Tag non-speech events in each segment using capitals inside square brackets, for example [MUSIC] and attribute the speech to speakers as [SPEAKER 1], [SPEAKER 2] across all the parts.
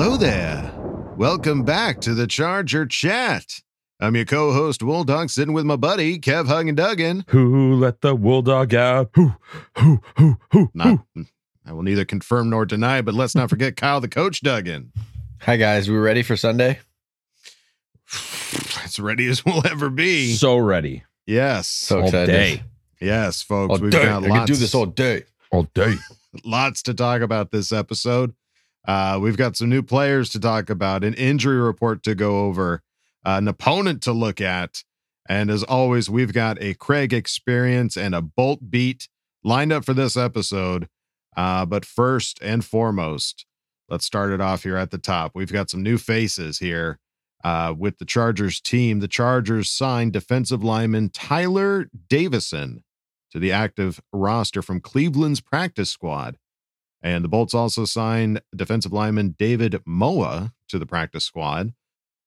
[SPEAKER 1] Hello there. Welcome back to the Charger Chat. I'm your co-host Wool Dog, sitting with my buddy Kev Hug and Duggan.
[SPEAKER 2] Who let the wool dog out? Who, who, who, who?
[SPEAKER 1] Not, mm, I will neither confirm nor deny, but let's not forget Kyle the Coach Duggan.
[SPEAKER 3] Hi guys, we ready for Sunday? [SIGHS]
[SPEAKER 1] As ready as we'll ever be.
[SPEAKER 2] So ready.
[SPEAKER 1] Yes.
[SPEAKER 3] So
[SPEAKER 2] All
[SPEAKER 3] excited.
[SPEAKER 2] day.
[SPEAKER 1] Yes, folks.
[SPEAKER 3] All
[SPEAKER 1] We've
[SPEAKER 3] day.
[SPEAKER 1] got
[SPEAKER 3] I
[SPEAKER 1] lots,
[SPEAKER 3] can do this all day.
[SPEAKER 2] All day. [LAUGHS]
[SPEAKER 1] lots to talk about this episode. Uh, we've got some new players to talk about, an injury report to go over, uh, an opponent to look at. And as always, we've got a Craig experience and a bolt beat lined up for this episode. Uh, but first and foremost, let's start it off here at the top. We've got some new faces here uh, with the Chargers team. The Chargers signed defensive lineman Tyler Davison to the active roster from Cleveland's practice squad. And the Bolts also signed defensive lineman David Moa to the practice squad.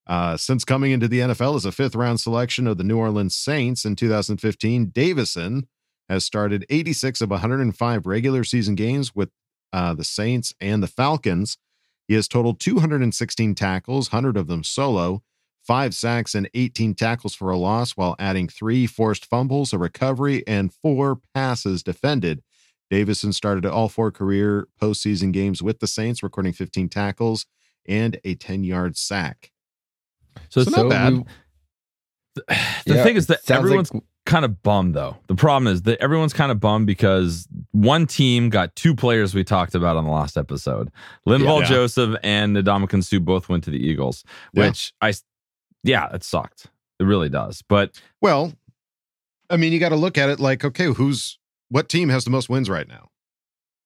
[SPEAKER 1] Uh, since coming into the NFL as a fifth round selection of the New Orleans Saints in 2015, Davison has started 86 of 105 regular season games with uh, the Saints and the Falcons. He has totaled 216 tackles, 100 of them solo, five sacks, and 18 tackles for a loss, while adding three forced fumbles, a recovery, and four passes defended. Davison started all four career postseason games with the Saints, recording 15 tackles and a 10 yard sack.
[SPEAKER 2] So,
[SPEAKER 1] So not bad.
[SPEAKER 3] we- [SIGHS]
[SPEAKER 2] the
[SPEAKER 3] Yeah,
[SPEAKER 2] thing is that everyone's
[SPEAKER 3] like-
[SPEAKER 2] kind of bummed though. The problem is that everyone's kind of bummed because one team got two players we talked about on the last episode. Linval
[SPEAKER 1] Yeah.
[SPEAKER 2] Joseph and Ndamukong Suh both went to the Eagles,
[SPEAKER 1] Yeah.
[SPEAKER 2] which I yeah, it sucked. It really does. But
[SPEAKER 1] Well, I mean, you got to look at it like, okay, who's what team has the most wins right now?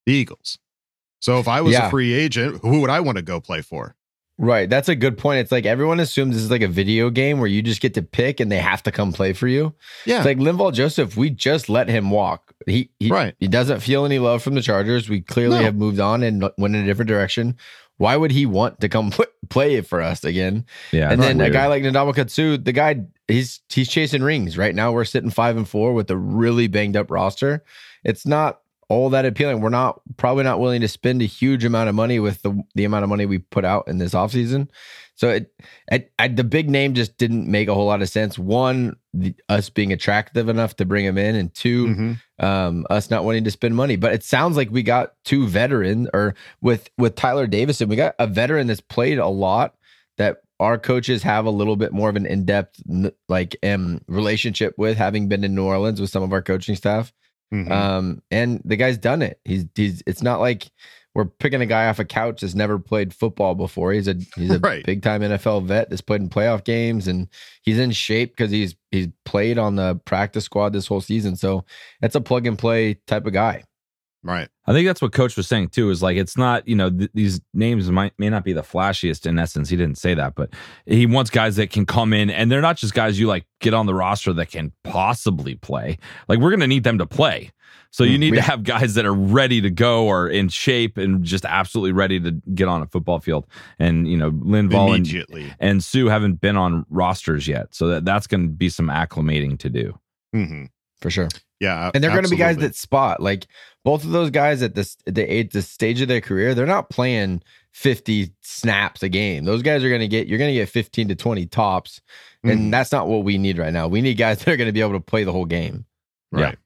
[SPEAKER 1] The Eagles. So if I was
[SPEAKER 3] Yeah.
[SPEAKER 1] a free agent, who would I want to go play for?
[SPEAKER 3] Right. That's a good point. It's like everyone assumes this is like a video game where you just get to pick and they have to come play for you.
[SPEAKER 1] Yeah.
[SPEAKER 3] It's like Linval Joseph, we just let him walk. He, he
[SPEAKER 1] Right.
[SPEAKER 3] he doesn't feel any love from the Chargers. We clearly
[SPEAKER 1] No.
[SPEAKER 3] have moved on and went in a different direction. Why would he want to come [LAUGHS] pl- play it for us again?
[SPEAKER 2] yeah,
[SPEAKER 3] and then a guy like Ndamukong Suh, the guy he's he's chasing rings right now. We're sitting five and four with a really banged up roster. It's not all that appealing. We're not probably not willing to spend a huge amount of money with the the amount of money we put out in this offseason. So it, I, I, the big name just didn't make a whole lot of sense. One, the, us being attractive enough to bring him in, and 2
[SPEAKER 1] Mhm.
[SPEAKER 3] um, us not wanting to spend money. But it sounds like we got two veterans, or with with Tyler Davison, we got a veteran that's played a lot. That our coaches have a little bit more of an in depth like um relationship with, having been in New Orleans with some of our coaching staff.
[SPEAKER 1] Mhm.
[SPEAKER 3] Um, and the guy's done it. He's he's. It's not like we're picking a guy off a couch that's never played football before. He's a he's a [LAUGHS]
[SPEAKER 1] Right.
[SPEAKER 3] big time NFL vet that's played in playoff games and he's in shape because he's he's played on the practice squad this whole season. So it's a plug and play type of guy.
[SPEAKER 1] Right.
[SPEAKER 2] I think that's what Coach was saying too. Is like it's not you know th- these names might may not be the flashiest in essence. He didn't say that, but he wants guys that can come in and they're not just guys you like get on the roster that can possibly play. Like we're gonna need them to play. So you
[SPEAKER 3] Mm,
[SPEAKER 2] need
[SPEAKER 3] we-
[SPEAKER 2] to have guys that are ready to go or in shape and just absolutely ready to get on a football field. And you know Linval and,
[SPEAKER 1] Immediately.
[SPEAKER 2] and Suh haven't been on rosters yet, so that that's going to be some acclimating to do.
[SPEAKER 1] hmm
[SPEAKER 3] For sure.
[SPEAKER 1] Yeah.
[SPEAKER 3] And they're going to be guys that spot. Like both of those guys at this the age the stage of their career, they're not playing 50 snaps a game. Those guys are going to get you're going to get 15 to 20 tops. And that's not what we need right now. We need guys [LAUGHS] that are going to be able to play the whole game.
[SPEAKER 1] Right.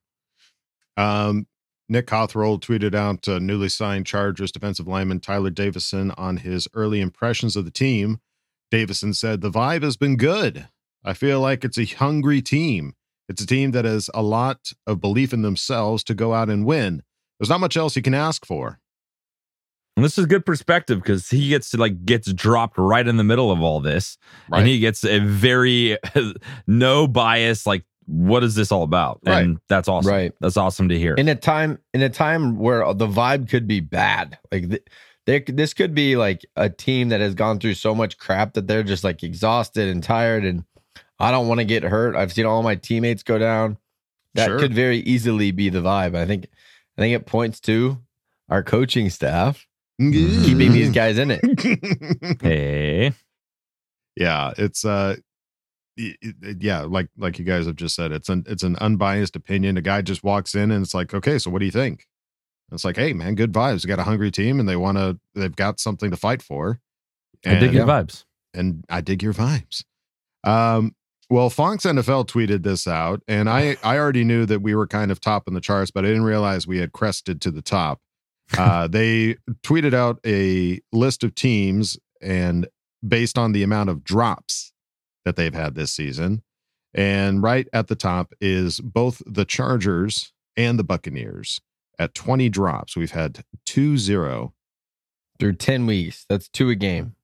[SPEAKER 1] Um, Nick Cothroll tweeted out uh, newly signed Chargers defensive lineman Tyler Davison on his early impressions of the team. Davison said, The vibe has been good. I feel like it's a hungry team. It's a team that has a lot of belief in themselves to go out and win. There's not much else you can ask for.
[SPEAKER 2] And this is good perspective because he gets to like gets dropped right in the middle of all this,
[SPEAKER 1] Right.
[SPEAKER 2] and he gets a very [LAUGHS] no bias. Like, what is this all about?
[SPEAKER 1] Right.
[SPEAKER 2] And that's awesome.
[SPEAKER 3] Right.
[SPEAKER 2] That's awesome to hear.
[SPEAKER 3] In a time in a time where the vibe could be bad. Like th- there, this could be like a team that has gone through so much crap that they're just like exhausted and tired and I don't want to get hurt. I've seen all my teammates go down. That
[SPEAKER 1] Sure.
[SPEAKER 3] could very easily be the vibe. I think I think it points to our coaching staff keeping these guys in it. [LAUGHS]
[SPEAKER 2] hey,
[SPEAKER 1] yeah it's uh y- y- yeah like like you guys have just said it's an it's an unbiased opinion a guy just walks in and it's like okay so what do you think And it's like hey man good vibes we got a hungry team and they want to they've got something to fight for
[SPEAKER 2] I dig your vibes.
[SPEAKER 1] and i dig your vibes um well fox nfl tweeted this out and i [LAUGHS] i already knew that we were kind of top in the charts but i didn't realize we had crested to the top uh [LAUGHS] they tweeted out a list of teams and based on the amount of drops that they've had this season. And right at the top is both the Chargers and the Buccaneers at 20 drops. We've had 2 0.
[SPEAKER 3] Through 10 weeks. That's two a game.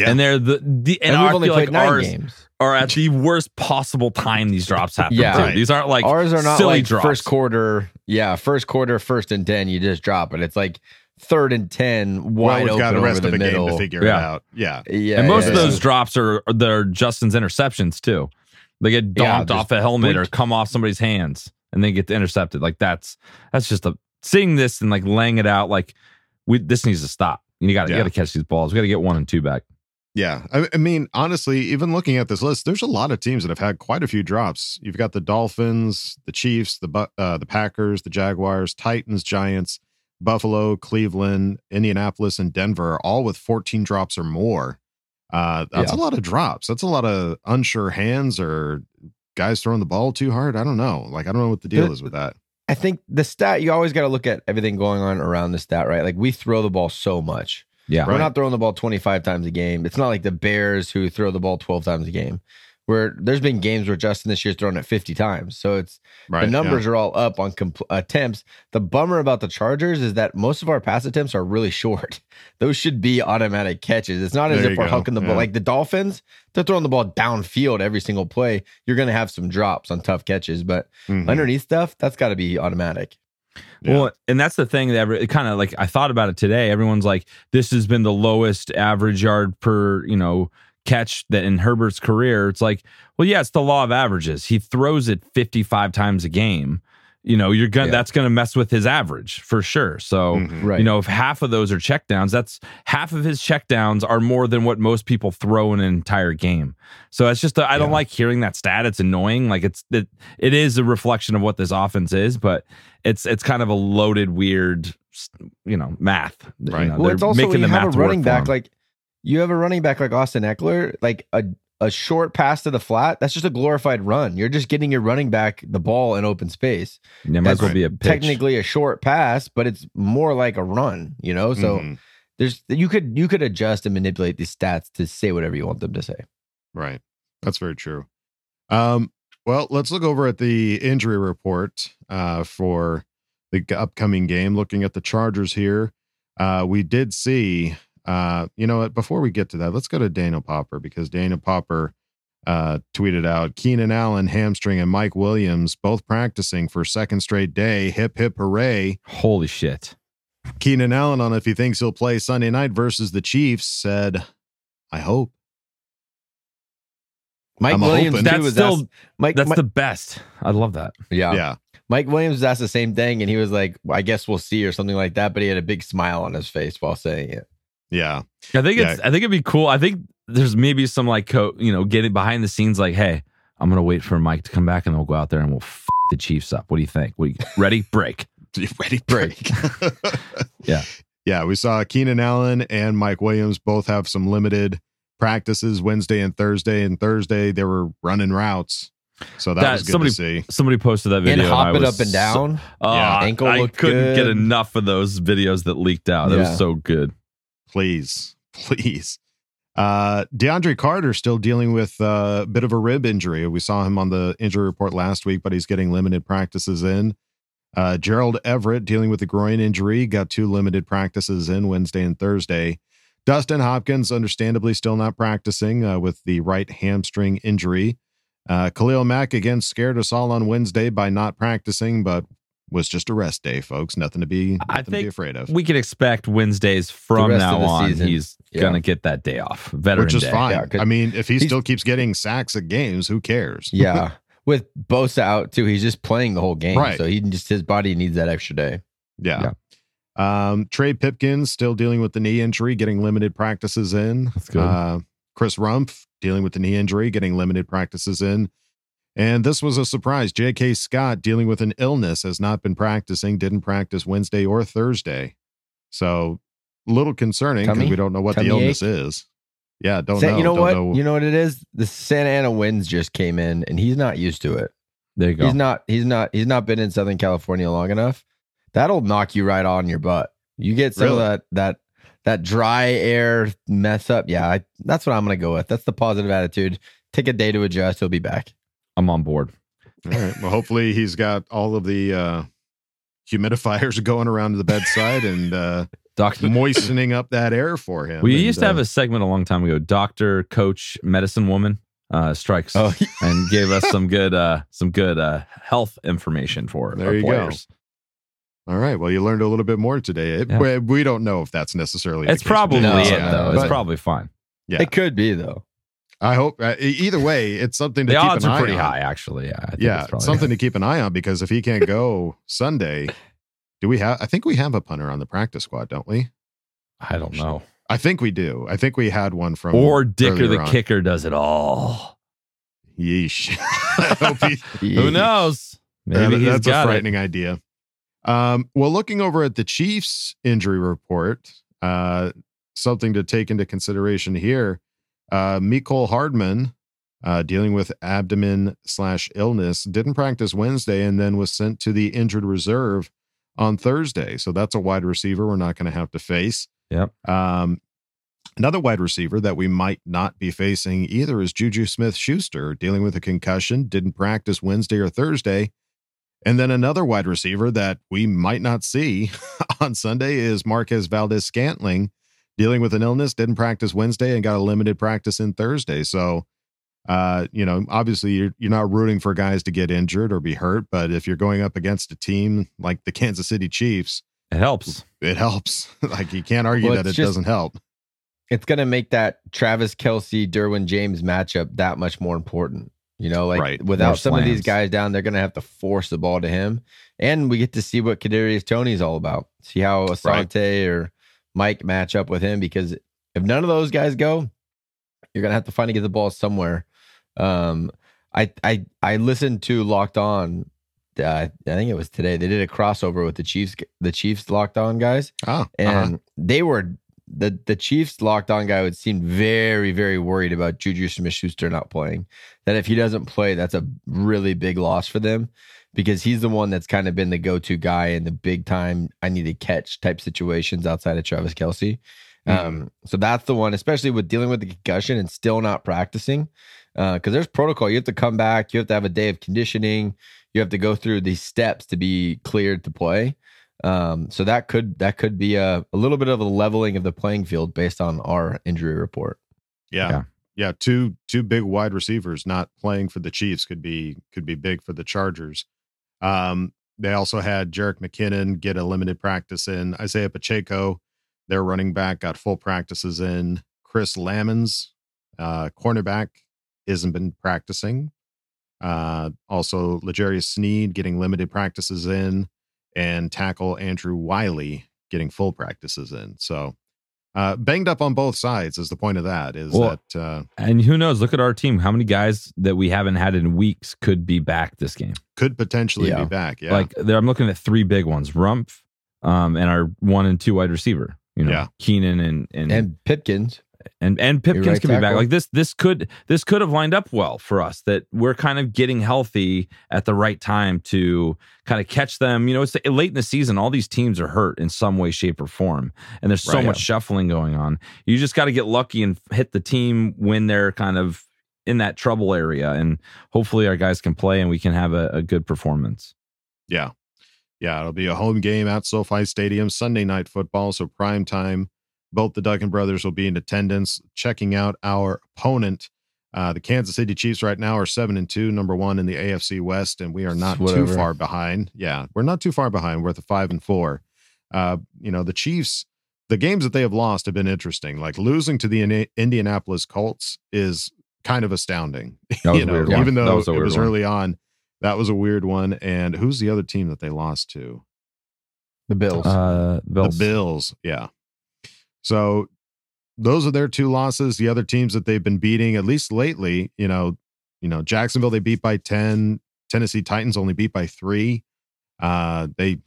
[SPEAKER 1] Yeah.
[SPEAKER 2] And they're the the and,
[SPEAKER 3] And, we've
[SPEAKER 2] I
[SPEAKER 3] only
[SPEAKER 2] feel
[SPEAKER 3] played
[SPEAKER 2] like
[SPEAKER 3] nine
[SPEAKER 2] ours
[SPEAKER 3] games.
[SPEAKER 2] are at the worst possible time these drops happen.
[SPEAKER 3] Yeah.
[SPEAKER 2] too.
[SPEAKER 1] Right.
[SPEAKER 2] These aren't like
[SPEAKER 3] Ours are not
[SPEAKER 2] silly
[SPEAKER 3] like
[SPEAKER 2] drops.
[SPEAKER 3] first quarter. Yeah, first quarter, first and 10, you just drop it. It's like third and 10,
[SPEAKER 1] Well,
[SPEAKER 3] wide
[SPEAKER 1] we've got
[SPEAKER 3] open
[SPEAKER 1] the rest
[SPEAKER 3] over
[SPEAKER 1] of
[SPEAKER 3] the
[SPEAKER 1] the
[SPEAKER 3] middle.
[SPEAKER 1] game to figure it out. Yeah.
[SPEAKER 3] Yeah,
[SPEAKER 2] and most
[SPEAKER 3] yeah,
[SPEAKER 2] of those
[SPEAKER 3] yeah.
[SPEAKER 2] drops are they're Justin's interceptions too. They get
[SPEAKER 3] Yeah,
[SPEAKER 2] donked
[SPEAKER 3] just
[SPEAKER 2] off a helmet or come off somebody's hands and then get intercepted. Like that's that's just a seeing this and like laying it out. Like we this needs to stop. You got to
[SPEAKER 1] Yeah.
[SPEAKER 2] you got to catch these balls. We got to get one and two back.
[SPEAKER 1] Yeah. I, I mean, honestly, even looking at this list, there's a lot of teams that have had quite a few drops. You've got the Dolphins, the Chiefs, the uh, the Packers, the Jaguars, Titans, Giants, Buffalo, Cleveland, Indianapolis, and Denver, all with 14 drops or more. Uh, that's
[SPEAKER 3] Yeah.
[SPEAKER 1] a lot of drops. That's a lot of unsure hands or guys throwing the ball too hard. I don't know. Like, I don't know what the deal
[SPEAKER 3] The-
[SPEAKER 1] is with that.
[SPEAKER 3] I think the stat, you always got to look at everything going on around the stat, right? Like we throw the ball so much.
[SPEAKER 2] Yeah.
[SPEAKER 3] We're
[SPEAKER 1] Right.
[SPEAKER 3] not throwing the ball 25 times a game. It's not like the Bears who throw the ball 12 times a game. Where there's been games where Justin this year's thrown it 50 times. So it's
[SPEAKER 1] Right.
[SPEAKER 3] the numbers are all up on compl- attempts. The bummer about the Chargers is that most of our pass attempts are really [LAUGHS] short. Those should be automatic catches. It's not as
[SPEAKER 1] There
[SPEAKER 3] if
[SPEAKER 1] you
[SPEAKER 3] we're
[SPEAKER 1] go.
[SPEAKER 3] hucking the ball like the Dolphins. They're throwing the ball downfield every single play. You're going to have some drops on tough catches, but
[SPEAKER 1] Mhm.
[SPEAKER 3] underneath stuff, that's got to be automatic.
[SPEAKER 1] Yeah.
[SPEAKER 2] Well, and that's the thing that every, kind of like I thought about it today. Everyone's like, this has been the lowest average yard per, you know, catch that in Herbert's career. It's like, well, yeah, it's the law of averages. He throws it 55 times a game. You know, you're gonna
[SPEAKER 3] Yeah.
[SPEAKER 2] that's gonna mess with his average for sure. So
[SPEAKER 1] Mhm.
[SPEAKER 3] Right.
[SPEAKER 2] you know, if half of those are checkdowns, that's half of his checkdowns are more than what most people throw in an entire game. So it's just I don't like hearing that stat. It's annoying. Like it's it, it is a reflection of what this offense is, but it's it's kind of a loaded, weird, you know, math. You
[SPEAKER 1] Right.
[SPEAKER 2] know,
[SPEAKER 3] Well,
[SPEAKER 2] they're
[SPEAKER 3] it's also when you have a running back like you have a running back like Austin Ekeler, like a a short pass to the flat. That's just a glorified run. You're just getting your running back the ball in open space.
[SPEAKER 2] yeah, might as well be a pitch.
[SPEAKER 3] Technically a short pass, but it's more like a run. You know, so
[SPEAKER 1] Mhm.
[SPEAKER 3] there's you could you could adjust and manipulate these stats to say whatever you want them to say.
[SPEAKER 1] Right. That's very true. Um, well, let's look over at the injury report uh, for the upcoming game. Looking at the Chargers here, uh, we did see. Uh, you know what? Before we get to that, let's go to Daniel Popper because Daniel Popper uh, tweeted out Keenan Allen hamstring and Mike Williams both practicing for second straight day. Hip hip hooray!
[SPEAKER 2] Holy shit!
[SPEAKER 1] Keenan Allen on if he thinks he'll play Sunday night versus the Chiefs said, "I hope."
[SPEAKER 3] Mike
[SPEAKER 1] I'm
[SPEAKER 3] Williams
[SPEAKER 1] hoping.
[SPEAKER 2] That's
[SPEAKER 3] was
[SPEAKER 2] still
[SPEAKER 3] asked, Mike.
[SPEAKER 2] that's
[SPEAKER 3] Mike-
[SPEAKER 2] the best. I love that.
[SPEAKER 3] yeah.
[SPEAKER 1] Yeah,
[SPEAKER 3] Mike Williams was asked the same thing, and he was like, "I guess we'll see" or something like that. But he had a big smile on his face while saying it.
[SPEAKER 1] Yeah,
[SPEAKER 2] I think
[SPEAKER 1] Yeah.
[SPEAKER 2] it's. I think it'd be cool. I think there's maybe some like co- you know getting behind the scenes like, hey, I'm gonna wait for Mike to come back and then we'll go out there and we'll f- the Chiefs up. What do you think? What you, ready? [LAUGHS] Break. [LAUGHS]
[SPEAKER 1] Ready
[SPEAKER 3] Break. [LAUGHS]
[SPEAKER 2] Yeah.
[SPEAKER 1] yeah. We saw Keenan Allen and Mike Williams both have some limited practices Wednesday and Thursday. And Thursday they were running routes, so that,
[SPEAKER 2] That-
[SPEAKER 1] was good
[SPEAKER 2] somebody-
[SPEAKER 1] to see.
[SPEAKER 2] Somebody posted that
[SPEAKER 3] And
[SPEAKER 2] video.
[SPEAKER 3] hop
[SPEAKER 2] I
[SPEAKER 3] it
[SPEAKER 2] was
[SPEAKER 3] up and
[SPEAKER 2] so-
[SPEAKER 3] down.
[SPEAKER 2] Oh,
[SPEAKER 1] Yeah.
[SPEAKER 3] Ankle
[SPEAKER 2] I
[SPEAKER 3] looked
[SPEAKER 2] couldn't get enough of those videos that leaked out. That
[SPEAKER 3] Yeah.
[SPEAKER 2] was so good.
[SPEAKER 1] Please, please. Uh, DeAndre Carter still dealing with uh, a bit of a rib injury. We saw him on the injury report last week, but he's getting limited practices in. Uh, Gerald Everett dealing with a groin injury, got two limited practices in Wednesday and Thursday. Dustin Hopkins, understandably, still not practicing uh, with the right hamstring injury. Uh, Khalil Mack again scared us all on Wednesday by not practicing, but was just a rest day, folks. Nothing to be,
[SPEAKER 2] I
[SPEAKER 1] nothing to be
[SPEAKER 2] think
[SPEAKER 1] afraid of.
[SPEAKER 2] We can expect Wednesdays from now on.
[SPEAKER 3] season.
[SPEAKER 2] He's
[SPEAKER 3] Yeah.
[SPEAKER 2] gonna get that day off. Veteran
[SPEAKER 1] which is
[SPEAKER 2] day.
[SPEAKER 1] fine.
[SPEAKER 3] Yeah, 'cause
[SPEAKER 1] I mean, if he still keeps getting sacks at games, who cares?
[SPEAKER 3] Yeah, [LAUGHS] with Bosa out too, he's just playing the whole game,
[SPEAKER 1] Right.
[SPEAKER 3] so he just his body needs that extra day.
[SPEAKER 1] Yeah. Um, Trey Pipkins still dealing with the knee injury, getting limited practices in.
[SPEAKER 2] That's good.
[SPEAKER 1] Uh, Chris Rumph dealing with the knee injury, getting limited practices in. And this was a surprise. J.K. Scott dealing with an illness has not been practicing, didn't practice Wednesday or Thursday. So a little concerning because we don't know what
[SPEAKER 3] Tummy
[SPEAKER 1] the illness
[SPEAKER 3] ache?
[SPEAKER 1] is. Yeah, don't
[SPEAKER 3] Sa-
[SPEAKER 1] know.
[SPEAKER 3] you know
[SPEAKER 1] don't
[SPEAKER 3] what?
[SPEAKER 1] know.
[SPEAKER 3] You know what it is? The Santa Ana winds just came in, and he's not used to it.
[SPEAKER 2] There you go.
[SPEAKER 3] He's not. He's not. He's not been in Southern California long enough. That'll knock you right on your butt. You get some
[SPEAKER 1] Really?
[SPEAKER 3] of that that that dry air mess up. Yeah, I, that's what I'm gonna go with. That's the positive attitude. Take a day to adjust. He'll be back.
[SPEAKER 2] I'm on board.
[SPEAKER 1] All right. Well, hopefully he's got all of the uh, humidifiers [LAUGHS] going around to the bedside and uh,
[SPEAKER 2] Doctor.
[SPEAKER 1] moistening up that air for him.
[SPEAKER 2] We
[SPEAKER 1] And,
[SPEAKER 2] used to have
[SPEAKER 1] uh,
[SPEAKER 2] a segment a long time ago. Doctor, coach, medicine woman uh, strikes
[SPEAKER 3] Oh,
[SPEAKER 2] and gave us some [LAUGHS] good, uh, some good uh, health information for
[SPEAKER 1] There
[SPEAKER 2] our
[SPEAKER 1] you go.
[SPEAKER 2] players.
[SPEAKER 1] All right. Well, you learned a little bit more today. It-
[SPEAKER 2] Yeah.
[SPEAKER 1] we, we don't know if that's necessarily. the
[SPEAKER 2] It's
[SPEAKER 1] case.
[SPEAKER 2] probably
[SPEAKER 3] No,
[SPEAKER 2] it though. It's
[SPEAKER 1] But
[SPEAKER 2] probably fine.
[SPEAKER 1] Yeah.
[SPEAKER 3] It could be though.
[SPEAKER 1] I hope. Uh, either way, it's something to
[SPEAKER 2] The
[SPEAKER 1] keep
[SPEAKER 2] odds
[SPEAKER 1] an
[SPEAKER 2] are
[SPEAKER 1] eye
[SPEAKER 2] pretty
[SPEAKER 1] on.
[SPEAKER 2] high, actually. Yeah, I think
[SPEAKER 1] Yeah, something [LAUGHS] to keep an eye on because if he can't go Sunday, do we have? I think we have a punter on the practice squad, don't we?
[SPEAKER 2] I don't know.
[SPEAKER 1] I think we do. I think we had one from
[SPEAKER 2] Or Dicker the
[SPEAKER 1] on.
[SPEAKER 2] kicker does it all.
[SPEAKER 1] Yeesh. [LAUGHS] He, [LAUGHS]
[SPEAKER 2] Who knows? Maybe
[SPEAKER 1] Yeah, that's a
[SPEAKER 2] it.
[SPEAKER 1] frightening idea. Um, well, looking over at the Chiefs injury report, uh, something to take into consideration here. Uh, Mecole Hardman, uh, dealing with abdomen slash illness, didn't practice Wednesday and then was sent to the injured reserve on Thursday. So that's a wide receiver we're not going to have to face.
[SPEAKER 2] Yep.
[SPEAKER 1] Um, another wide receiver that we might not be facing either is Juju Smith Schuster, dealing with a concussion, didn't practice Wednesday or Thursday. And then another wide receiver that we might not see [LAUGHS] on Sunday is Marquez Valdes Scantling, dealing with an illness, didn't practice Wednesday and got a limited practice in Thursday. So, uh, you know, obviously you're you're not rooting for guys to get injured or be hurt, but if you're going up against a team like the Kansas City Chiefs,
[SPEAKER 2] It helps.
[SPEAKER 1] it helps. [LAUGHS] like you can't argue
[SPEAKER 3] Well,
[SPEAKER 1] that it
[SPEAKER 3] just-
[SPEAKER 1] doesn't help.
[SPEAKER 3] It's gonna make that Travis Kelce Derwin James matchup that much more important. You know, like
[SPEAKER 1] Right.
[SPEAKER 3] without
[SPEAKER 2] More
[SPEAKER 3] some of these guys down, they're gonna have to force the ball to him, and we get to see what Kadarius Toney's all about. See how Asante or Mike match up with him because if none of those guys go, you're gonna have to find to get the ball somewhere. Um, I I I listened to Locked On. Uh, I think it was today. They did a crossover with the Chiefs, the Chiefs Locked On guys,
[SPEAKER 1] Oh,
[SPEAKER 3] and they were the the Chiefs locked on guy would seem very very worried about Juju Smith Schuster not playing. That if he doesn't play, that's a really big loss for them because he's the one that's kind of been the go to guy in the big time I need to catch type situations outside of Travis Kelce. Um, so that's the one, especially with dealing with the concussion and still not practicing. Because there's protocol. You have to come back. You have to have a day of conditioning. You have to go through these steps to be cleared to play. Um, so that could that could be a, a little bit of a leveling of the playing field based on our injury report.
[SPEAKER 1] Yeah.
[SPEAKER 2] Yeah.
[SPEAKER 1] yeah. Two two big wide receivers not playing for the Chiefs could be could be big for the Chargers. Um, they also had Jerick McKinnon get a limited practice in. Isaiah Pacheco, their running back, got full practices in. Chris Lammons, uh, cornerback, isn't been practicing. Uh, also, L'Jarius Sneed getting limited practices in, and tackle Andrew Wylie getting full practices in. So, uh, banged up on both sides is the point of that. Is
[SPEAKER 2] Well,
[SPEAKER 1] that uh,
[SPEAKER 2] And who knows? Look at our team. How many guys that we haven't had in weeks could be back this game?
[SPEAKER 1] could potentially
[SPEAKER 3] Yeah.
[SPEAKER 1] be back? Yeah,
[SPEAKER 2] Like there, I'm looking at three big ones: Rumph, um, and our one and two wide receiver. You know,
[SPEAKER 1] Yeah.
[SPEAKER 2] Keenan and and
[SPEAKER 3] And Pipkins,
[SPEAKER 2] and and Pipkins
[SPEAKER 3] right
[SPEAKER 2] can be back. Like this, this could this could have lined up well for us. That we're kind of getting healthy at the right time to kind of catch them. You know, it's late in the season. All these teams are hurt in some way, shape, or form, and there's so
[SPEAKER 1] Right.
[SPEAKER 2] much shuffling going on. You just got to get lucky and hit the team when they're kind of in that trouble area, and hopefully our guys can play and we can have a, a good performance.
[SPEAKER 1] Yeah. Yeah. It'll be a home game at SoFi Stadium, Sunday night football. So prime time. Both the Duncan brothers will be in attendance, checking out our opponent. Uh, the Kansas City Chiefs right now are seven and two, number one in the AFC West, and we are not too far behind. Yeah, we're not too far behind. We're at the five and four. Uh, you know, the Chiefs, the games that they have lost have been interesting. Like losing to the Indi- Indianapolis Colts is kind of astounding. [LAUGHS]
[SPEAKER 2] That was
[SPEAKER 1] you
[SPEAKER 2] a
[SPEAKER 1] know,
[SPEAKER 2] weird
[SPEAKER 1] even
[SPEAKER 2] That
[SPEAKER 1] though
[SPEAKER 2] was a
[SPEAKER 1] it was
[SPEAKER 2] one.
[SPEAKER 1] early on, that was a weird one. And who's the other team that they lost to?
[SPEAKER 3] the Bills.
[SPEAKER 2] Uh, Bills.
[SPEAKER 1] The Bills. Yeah. So those are their two losses. The other teams that they've been beating, at least lately, you know, you know, Jacksonville they beat by 10, Tennessee Titans only beat by three. Uh they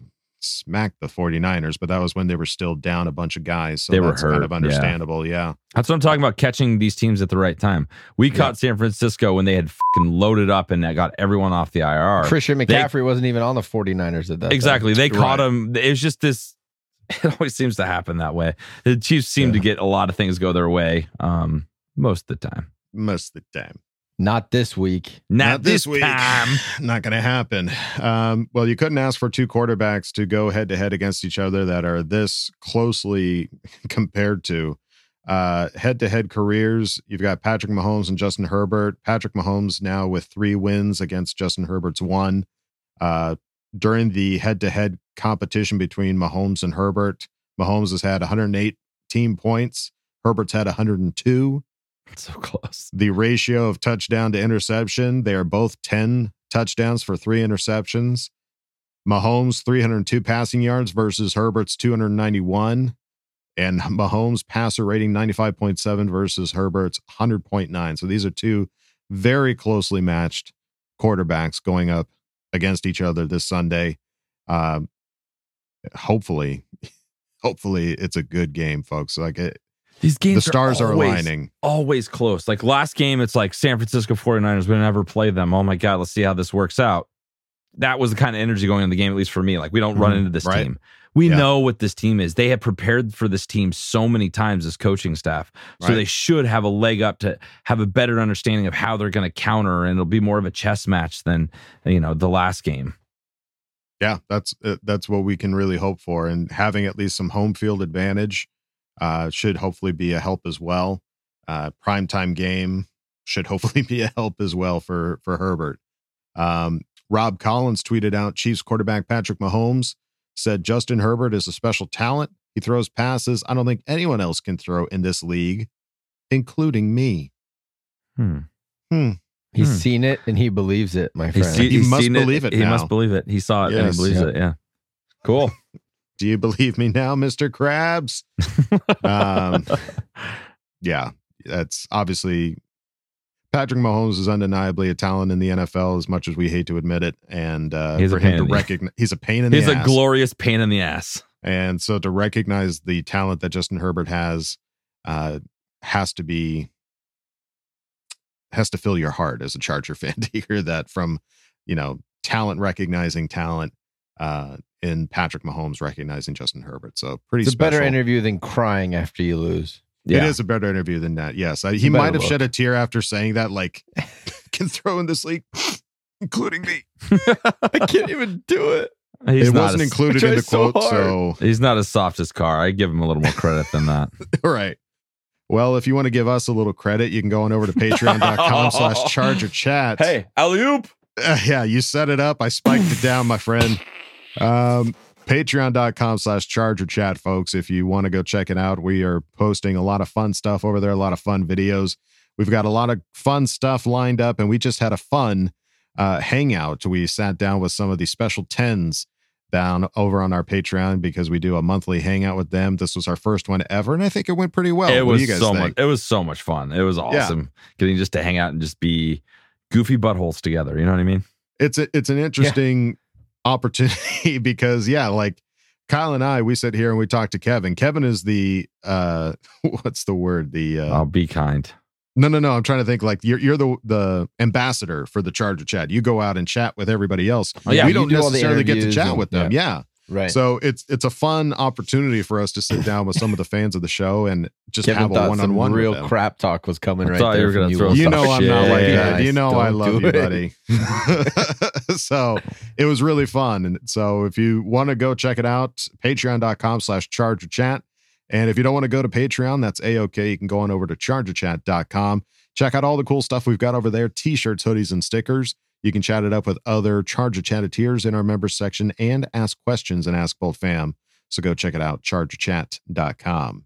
[SPEAKER 1] smacked the 49ers, but that was when they were still down a bunch of guys. So
[SPEAKER 2] They were
[SPEAKER 1] that's kind of understandable. Yeah.
[SPEAKER 2] That's what I'm talking about catching these teams at the right time. We caught San Francisco when they had fucking loaded up and got everyone off the IR.
[SPEAKER 3] Christian
[SPEAKER 2] they-
[SPEAKER 3] McCaffrey wasn't even on the 49ers at that time.
[SPEAKER 2] exactly. They caught
[SPEAKER 1] Right.
[SPEAKER 2] him. It was just this. [LAUGHS] It always seems to happen that way. The Chiefs seem to get a lot of things go their way um, most of the time.
[SPEAKER 1] Most of the time.
[SPEAKER 3] Not this week.
[SPEAKER 2] Not, this, time. [SIGHS]
[SPEAKER 1] Not going to happen. Um, well, you couldn't ask for two quarterbacks to go head to head against each other that are this closely [LAUGHS] compared to head to head careers. You've got Patrick Mahomes and Justin Herbert. Patrick Mahomes now with three wins against Justin Herbert's one. Uh, during the head to head competition between Mahomes and Herbert, Mahomes has had 118 points. Herbert's had 102 [LAUGHS]
[SPEAKER 2] So close.
[SPEAKER 1] the ratio of touchdown to interception, they are both 10 touchdowns for three interceptions. Mahomes 302 passing yards versus Herbert's 291 and Mahomes passer rating 95.7 versus Herbert's 100.9. So these are two very closely matched quarterbacks going up against each other this Sunday. Um, hopefully, [LAUGHS] hopefully it's a good game, folks. Like it,
[SPEAKER 2] These games
[SPEAKER 1] the stars are,
[SPEAKER 2] always,
[SPEAKER 1] aligning.
[SPEAKER 2] Always close. Like last game, it's like San Francisco 49ers. We never play them. Oh my God, let's see how this works out. That was the kind of energy going in the game, at least for me. Like we don't run
[SPEAKER 1] Mhm.
[SPEAKER 2] into this
[SPEAKER 1] Right.
[SPEAKER 2] team. We
[SPEAKER 1] Yeah.
[SPEAKER 2] know what this team is. They have prepared for this team so many times as coaching staff. So
[SPEAKER 1] Right.
[SPEAKER 2] they should have a leg up to have a better understanding of how they're going to counter, and it'll be more of a chess match than you know the last game.
[SPEAKER 1] yeah that's uh, that's what we can really hope for and having at least some home field advantage uh should hopefully be a help as well uh primetime game should [LAUGHS] hopefully be a help as well for for herbert um rob collins tweeted out chiefs quarterback patrick mahomes said justin herbert is a special talent he throws passes i don't think anyone else can throw in this league including me
[SPEAKER 2] Hmm.
[SPEAKER 3] He's
[SPEAKER 2] Hmm.
[SPEAKER 3] seen it and he believes it, my
[SPEAKER 2] He's
[SPEAKER 3] friend.
[SPEAKER 2] seen-
[SPEAKER 1] He must believe it
[SPEAKER 2] He
[SPEAKER 1] now.
[SPEAKER 2] must believe it. He saw it and he believes
[SPEAKER 3] Yep.
[SPEAKER 2] it. Yeah. Cool. [LAUGHS]
[SPEAKER 1] do you believe me now mr krabs [LAUGHS] um, yeah, that's obviously Patrick Mahomes is undeniably a talent in the NFL, as much as we hate to admit it. And uh,
[SPEAKER 2] He's
[SPEAKER 1] for him to recognize, he's a pain in the ass.
[SPEAKER 2] He's a glorious pain in the ass.
[SPEAKER 1] and so to recognize the talent that Justin Herbert has uh, has to be has to fill your heart as a Charger [LAUGHS] fan to hear that from you know talent recognizing talent uh, in Patrick Mahomes recognizing Justin Herbert. So pretty
[SPEAKER 3] It's a better interview than crying after you lose.
[SPEAKER 2] Yeah.
[SPEAKER 1] It is a better interview than that. Yes, I,
[SPEAKER 3] a
[SPEAKER 1] he might have
[SPEAKER 3] look.
[SPEAKER 1] shed a tear after saying that. Like, [LAUGHS] can throw in this league, including me.
[SPEAKER 3] I can't even do it.
[SPEAKER 2] He's
[SPEAKER 1] it wasn't
[SPEAKER 2] a-
[SPEAKER 1] included in the
[SPEAKER 3] so
[SPEAKER 1] quote,
[SPEAKER 3] hard.
[SPEAKER 1] so
[SPEAKER 2] He's not as soft as Carr. I give him a little more credit than that. [LAUGHS]
[SPEAKER 1] right. Well, if you want to give us a little credit, you can go on over to patreon.com [LAUGHS] slash charger chat.
[SPEAKER 2] Hey, alley oop.
[SPEAKER 1] Uh, yeah, you set it up. I spiked it down, my friend. Um, Patreon.com slash charger chat, folks. If you want to go check it out, we are posting a lot of fun stuff over there, a lot of fun videos. We've got a lot of fun stuff lined up, and we just had a fun uh, hangout. We sat down with some of the special tens down over on our Patreon because we do a monthly hangout with them. This was our first one ever, and I think it went pretty well.
[SPEAKER 2] it
[SPEAKER 1] What
[SPEAKER 2] was so
[SPEAKER 1] think?
[SPEAKER 2] much. It was so much fun. It was awesome getting just to hang out and just be goofy buttholes together. You know what I mean?
[SPEAKER 1] it's a, it's an interesting opportunity [LAUGHS] because yeah, like Kyle and I, we sit here and we talk to Kevin. Kevin is the uh [LAUGHS] what's the word? The uh
[SPEAKER 2] I'll be kind.
[SPEAKER 1] no no no, I'm trying to think like you're you're the the ambassador for the Charger chat. You go out and chat with everybody else.
[SPEAKER 2] Oh, yeah,
[SPEAKER 1] we don't
[SPEAKER 3] do
[SPEAKER 1] necessarily get to chat
[SPEAKER 3] and-
[SPEAKER 1] with them. Yeah.
[SPEAKER 3] Right.
[SPEAKER 1] So it's it's a fun opportunity for us to sit [LAUGHS] down with some of the fans of the show and just
[SPEAKER 3] Kevin
[SPEAKER 1] have a one on one.
[SPEAKER 3] real
[SPEAKER 1] with
[SPEAKER 3] crap talk was coming
[SPEAKER 2] I
[SPEAKER 3] right
[SPEAKER 2] thought you
[SPEAKER 3] there.
[SPEAKER 2] were gonna
[SPEAKER 3] from
[SPEAKER 2] throw
[SPEAKER 1] You know I'm not like
[SPEAKER 2] shit.
[SPEAKER 1] that. You know I love you,
[SPEAKER 3] it.
[SPEAKER 1] buddy. [LAUGHS] so it was really fun. And so if you want to go check it out, patreon.com slash charger chat. And if you don't want to go to Patreon, that's a-okay. You can go on over to chargerchat.com. Check out all the cool stuff we've got over there, t-shirts, hoodies, and stickers. You can chat it up with other Charger Chatteteers in our members section and ask questions and ask Bolt Fam. So go check it out, chargerchat.com.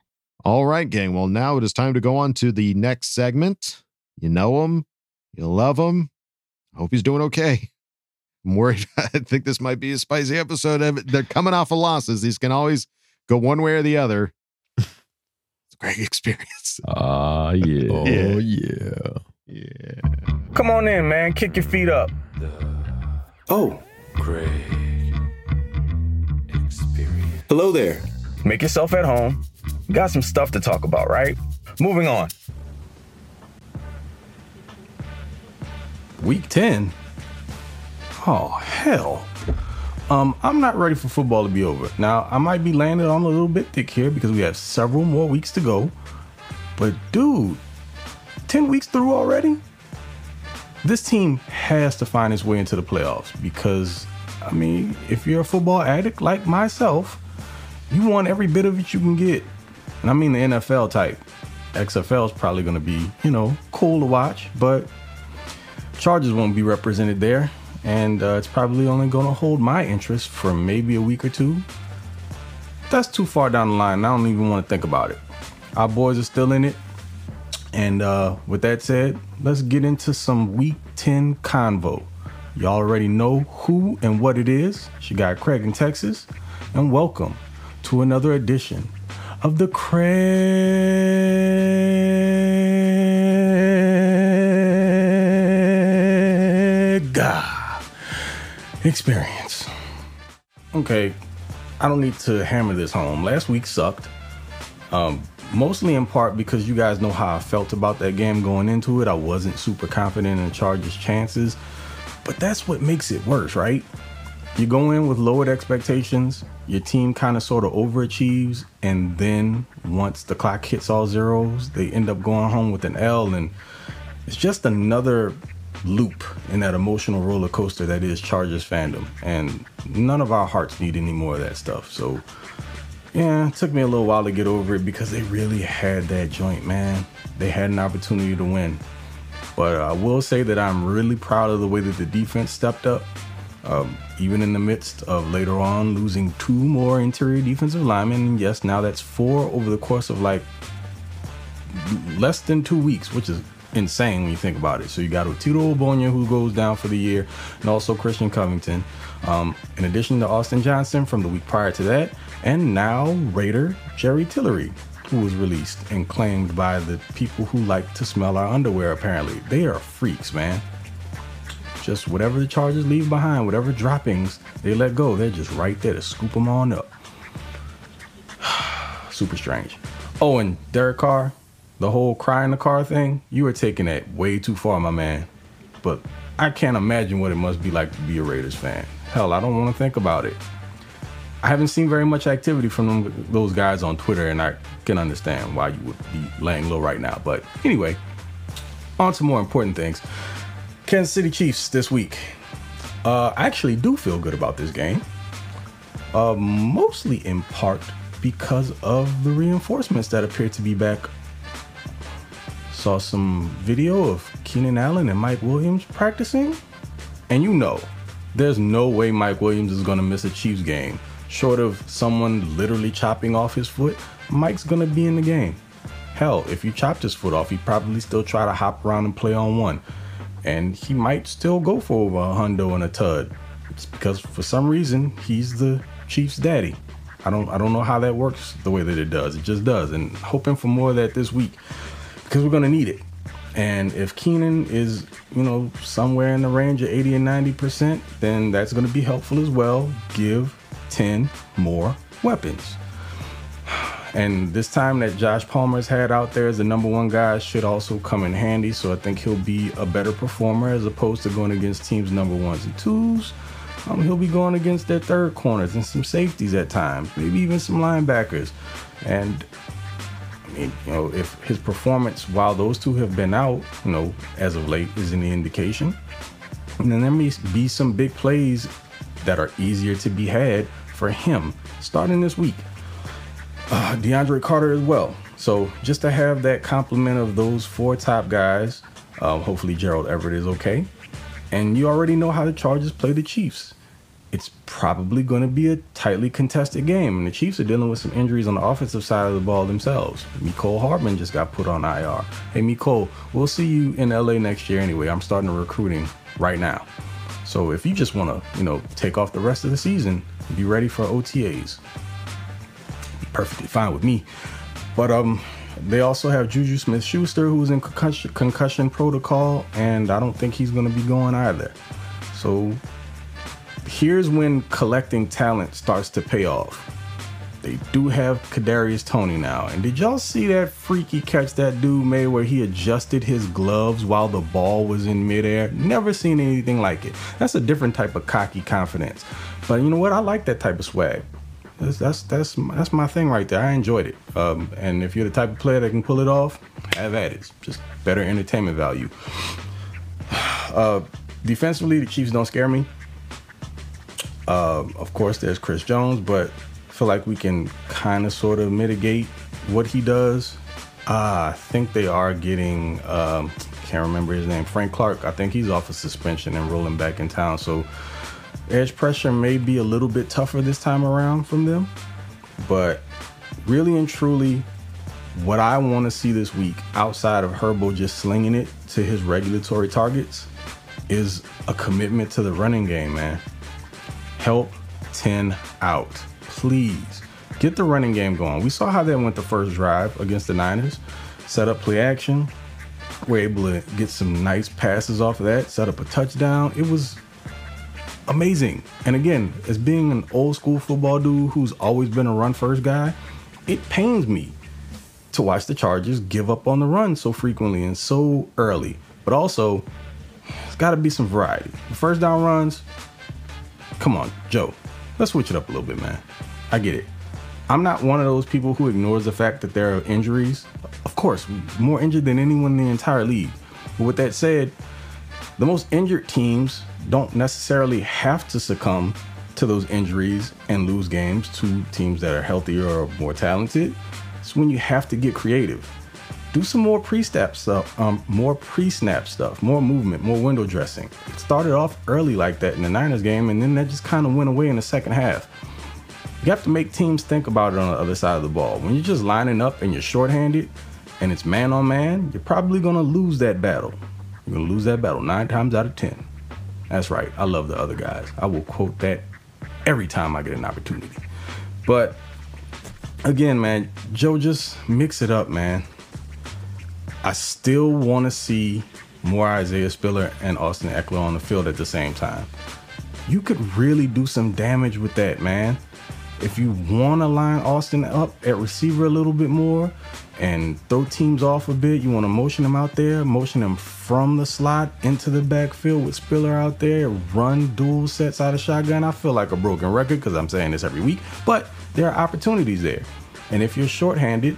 [SPEAKER 1] All right, gang. Well, now it is time to go on to the next segment. You know him, you love him. I hope he's doing okay. [LAUGHS] I'm worried. [LAUGHS] I think this might be a spicy episode. Of They're coming off of losses. These can always go one way or the other. it's a great [LAUGHS] experience.
[SPEAKER 2] Ah, yeah.
[SPEAKER 3] Oh yeah.
[SPEAKER 1] Yeah.
[SPEAKER 4] Come on in, man. Kick your feet up.
[SPEAKER 5] Oh, Great experience. hello there.
[SPEAKER 4] Make yourself at home. Got some stuff to talk about, right? Moving on.
[SPEAKER 5] Week 10? Oh, hell. Um, I'm not ready for football to be over. Now, I might be landing on a little bit thick here because we have several more weeks to go. But, dude, 10 weeks through already? This team has to find its way into the playoffs because, I mean, if you're a football addict like myself, you want every bit of it you can get. And I mean the NFL type. XFL is probably going to be, you know, cool to watch, but Chargers won't be represented there, and uh, it's probably only going to hold my interest for maybe a week or two. That's too far down the line. I don't even want to think about it. Our boys are still in it. And uh, with that said, let's get into some Week 10 convo. Y'all already know who and what it is. She got Craig in Texas. And welcome to another edition of the Craig Experience. Okay, I don't need to hammer this home. Last week sucked. Um, mostly in part because you guys know how I felt about that game going into it. I wasn't super confident in Chargers' chances, but that's what makes it worse, right? You go in with lowered expectations, your team kind of sort of overachieves, and then once the clock hits all zeros, they end up going home with an L, and it's just another loop in that emotional roller coaster that is Chargers fandom. And none of our hearts need any more of that stuff. So, yeah, it took me a little while to get over it because they really had that joint, man. They had an opportunity to win. But uh, I will say that I'm really proud of the way that the defense stepped up. Um, even in the midst of later on losing two more interior defensive linemen. Yes, now that's four over the course of like less than two weeks, which is insane when you think about it. So you got Otito Ogbonnia who goes down for the year, and also Christian Covington. Um, in addition to Austin Johnson from the week prior to that, and now Raider Jerry Tillery, who was released and claimed by the people who like to smell our underwear. Apparently, they are freaks, man. Just whatever the Chargers leave behind, whatever droppings they let go, they're just right there to scoop them on up. [SIGHS] Super strange. Oh, and Derek Carr, the whole cry in the car thing, you were taking that way too far, my man. But I can't imagine what it must be like to be a Raiders fan. Hell, I don't want to think about it. I haven't seen very much activity from them, those guys on Twitter, and I can understand why you would be laying low right now. But anyway, on to more important things. Kansas City Chiefs this week. Uh, I actually do feel good about this game, uh, mostly in part because of the reinforcements that appear to be back. Saw some video of Keenan Allen and Mike Williams practicing, and you know, there's no way Mike Williams is going to miss a Chiefs game. Short of someone literally chopping off his foot, Mike's going to be in the game. Hell, if you chopped his foot off, he'd probably still try to hop around and play on one and he might still go for over a hundo and a tud. It's because for some reason he's the Chiefs' daddy. I don't I don't know how that works the way that it does. It just does, and hoping for more of that this week because we're gonna need it. And if Keenan is, you know, somewhere in the range of 80 and 90 percent, then that's gonna be helpful as well. Give 10 more weapons. And this time that Josh Palmer's had out there as the number one guy should also come in handy. So I think he'll be a better performer as opposed to going against teams number ones and twos. Um, he'll be going against their third corners and some safeties at times, maybe even some linebackers. And I mean, you know, if his performance while those two have been out, you know, as of late is any indication, then there may be some big plays that are easier to be had for him starting this week uh, DeAndre Carter as well. So just to have that complement of those four top guys, um, hopefully Gerald Everett is okay. And you already know how the Chargers play the Chiefs. It's probably going to be a tightly contested game, and the Chiefs are dealing with some injuries on the offensive side of the ball themselves. Mecole Hardman just got put on IR. Hey, Mecole, we'll see you in LA next year anyway. I'm starting recruiting right now. So if you just want to, you know, take off the rest of the season, be ready for OTAs perfectly fine with me. But um, they also have Juju Smith Schuster, who's in concussion, concussion protocol, and I don't think he's going to be going either. So here's when collecting talent starts to pay off. They do have Kadarius Toney now, and did y'all see that freaky catch that dude made where he adjusted his gloves while the ball was in midair? Never seen anything like it. That's a different type of cocky confidence. But you know what? I like that type of swag that's that's that's that's my thing right there. I enjoyed it. Um, and if you're the type of player that can pull it off, have at it. It's just better entertainment value. [SIGHS] Uh, defensively, the Chiefs don't scare me. Uh, of course, there's Chris Jones, but I feel like we can kind of sort of mitigate what he does. Uh, I think they are getting, um, can't remember his name, Frank Clark. I think he's off of suspension and rolling back in town. So edge pressure may be a little bit tougher this time around from them, but really and truly, what I want to see this week, outside of Herbo just slinging it to his regulatory targets, is a commitment to the running game, man. Help 10 out. Please get the running game going. We saw how that went the first drive against the Niners. Set up play action. We're able to get some nice passes off of that, set up a touchdown. It was amazing. And again, as being an old school football dude who's always been a run first guy, it pains me to watch the Chargers give up on the run so frequently and so early. But also, it's got to be some variety. The first down runs, come on, Joe, let's switch it up a little bit, man. I get it. I'm not one of those people who ignores the fact that there are injuries. Of course, more injured than anyone in the entire league. But with that said, the most injured teams don't necessarily have to succumb to those injuries and lose games to teams that are healthier or more talented. It's when you have to get creative. Do some more pre-snap stuff, um, more pre-snap stuff, more movement, more window dressing. It started off early like that in the Niners game, and then that just kind of went away in the second half. You have to make teams think about it on the other side of the ball. When you're just lining up and you're shorthanded and it's man on man, you're probably gonna lose that battle. You're gonna lose that battle nine times out of ten. That's right. I love the other guys. I will quote that every time I get an opportunity. But again, man, Joe, just mix it up, man. I still want to see more Isaiah Spiller and Austin Ekeler on the field at the same time. You could really do some damage with that, man. If you want to line Austin up at receiver a little bit more and throw teams off a bit, you want to motion them out there, motion them from the slot into the backfield with Spiller out there, run dual sets out of shotgun. I feel like a broken record because I'm saying this every week, but there are opportunities there. And if you're shorthanded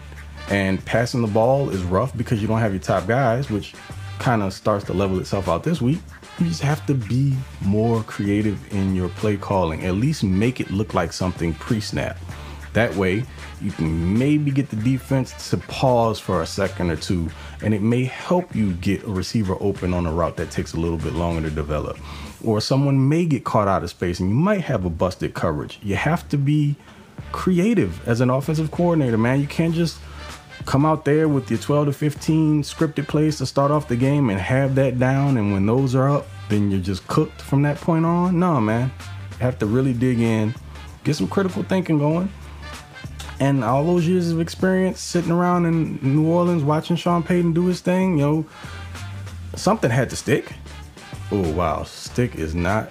[SPEAKER 5] and passing the ball is rough because you don't have your top guys, which kind of starts to level itself out this week, you just have to be more creative in your play calling. At least make it look like something pre snap. That way, you can maybe get the defense to pause for a second or two, and it may help you get a receiver open on a route that takes a little bit longer to develop. Or someone may get caught out of space and you might have a busted coverage. You have to be creative as an offensive coordinator, man. You can't just come out there with your 12 to 15 scripted plays to start off the game and have that down. And when those are up, then you're just cooked from that point on. No, man. You have to really dig in, get some critical thinking going. And all those years of experience sitting around in New Orleans watching Sean Payton do his thing, you know, something had to stick. Oh, wow. Stick is not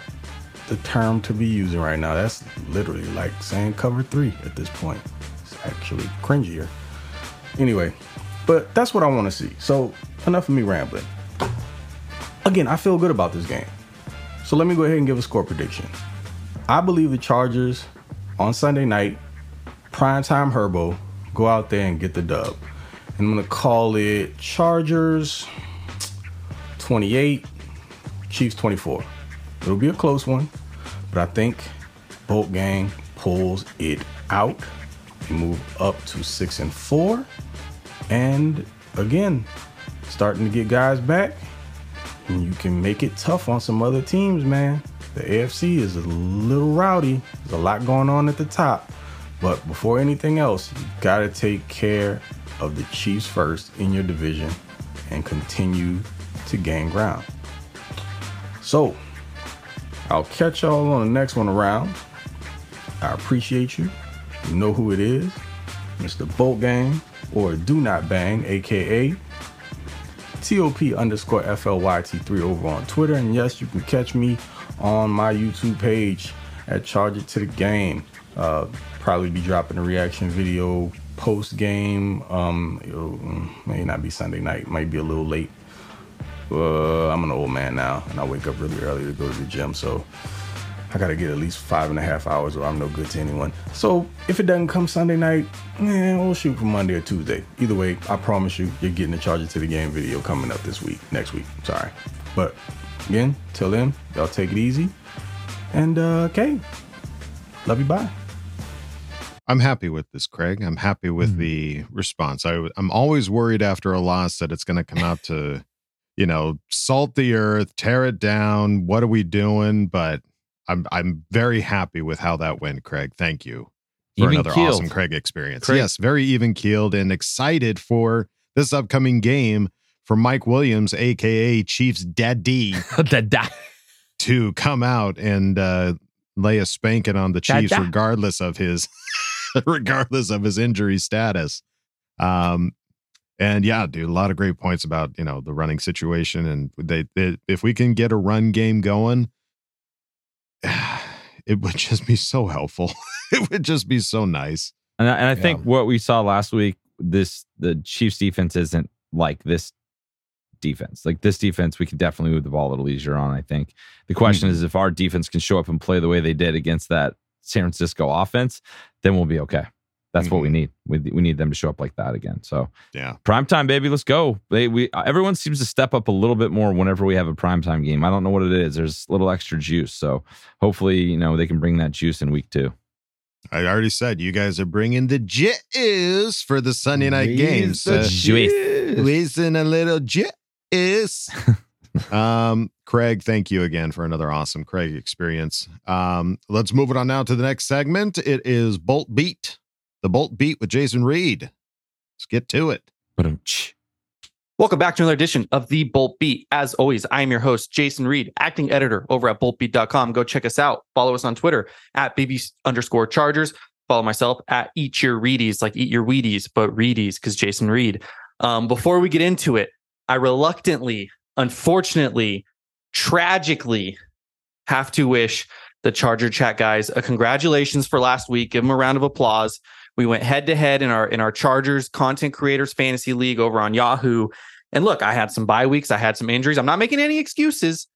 [SPEAKER 5] the term to be using right now. That's literally like saying cover three at this point. It's actually cringier. Anyway, but that's what I want to see. So enough of me rambling. Again, I feel good about this game. So let me go ahead and give a score prediction. I believe the Chargers on Sunday night, primetime Herbo, go out there and get the dub. And I'm going to call it Chargers 28, Chiefs 24. It'll be a close one, but I think Bolt Gang pulls it out move up to six and four. And again, starting to get guys back. And you can make it tough on some other teams, man. The AFC is a little rowdy. There's a lot going on at the top. But before anything else, you got to take care of the Chiefs first in your division and continue to gain ground. So, I'll catch y'all on the next one around. I appreciate you. You know who it is Mr. Bolt Gang or Do Not Bang, aka TOP underscore FLYT3 over on Twitter. And yes, you can catch me on my YouTube page at Charge It to the Game. Uh, probably be dropping a reaction video post game. Um, may not be Sunday night, might be a little late. Uh, I'm an old man now, and I wake up really early to go to the gym, so I gotta get at least five and a half hours, or I'm no good to anyone. So if it doesn't come Sunday night, eh, we'll shoot for Monday or Tuesday. Either way, I promise you, you're getting the Charge It to the Game video coming up this week, next week. Sorry, but again, till then, y'all take it easy, and uh, okay, love you. Bye.
[SPEAKER 1] I'm happy with this, Craig. I'm happy with the response. I, I'm always worried after a loss that it's going to come out to, you know, salt the earth, tear it down. What are we doing? But I'm I'm very happy with how that went, Craig. Thank you for
[SPEAKER 2] Even
[SPEAKER 1] another
[SPEAKER 2] keeled.
[SPEAKER 1] awesome Craig experience.
[SPEAKER 2] Craig-
[SPEAKER 1] Yes, very even keeled and excited for this upcoming game for Mike Williams, aka Chiefs Daddy, [LAUGHS]
[SPEAKER 2] Dada.
[SPEAKER 1] to come out and uh, lay a spanking on the Chiefs,
[SPEAKER 2] Dada.
[SPEAKER 1] regardless of his [LAUGHS] regardless of his injury status. Um, and yeah, dude, a lot of great points about you know the running situation, and they, they if we can get a run game going, [SIGHS] it would just be so helpful. [LAUGHS] it would just be so nice.
[SPEAKER 2] And I, and I think what we saw last week, this the Chiefs defense isn't like this defense. Like this defense, we can definitely move the ball a little easier on. I think the question
[SPEAKER 1] Mm-hmm.
[SPEAKER 2] is if our defense can show up and play the way they did against that San Francisco offense, then we'll be okay. That's what we need. We we need them to show up like that again. So
[SPEAKER 1] Mm-hmm. Yeah.
[SPEAKER 2] prime time, baby, let's go. They we everyone seems to step up a little bit more whenever we have a prime time game. I don't know what it is. There's a little extra juice. So hopefully, you know, they can bring that juice in week two.
[SPEAKER 1] I already said you guys are bringing the juice for the Sunday night
[SPEAKER 3] Raise
[SPEAKER 1] games.
[SPEAKER 3] the
[SPEAKER 1] Uh,
[SPEAKER 2] juice.
[SPEAKER 1] Raising a little juice. [LAUGHS] um, Craig, thank you again for another awesome Craig experience. Um, let's move it on now to the next segment. It is Bolt Beat, the Bolt Beat with Jason Reed. Let's get to it.
[SPEAKER 6] Welcome back to another edition of the Bolt Beat. As always, I am your host, Jason Reed, acting editor over at boltbeat.com. Go check us out. Follow us on Twitter at BB underscore Chargers. Follow myself at Eat Your Reedies, like Eat Your Wheaties, but Reedies because Jason Reed. Um, before we get into it, I reluctantly, unfortunately, tragically have to wish the Charger Chat guys a congratulations for last week. Give them a round of applause. We went head to head in our in our Chargers content creators fantasy league over on Yahoo. And look, I had some bye weeks, I had some injuries. I'm not making any excuses,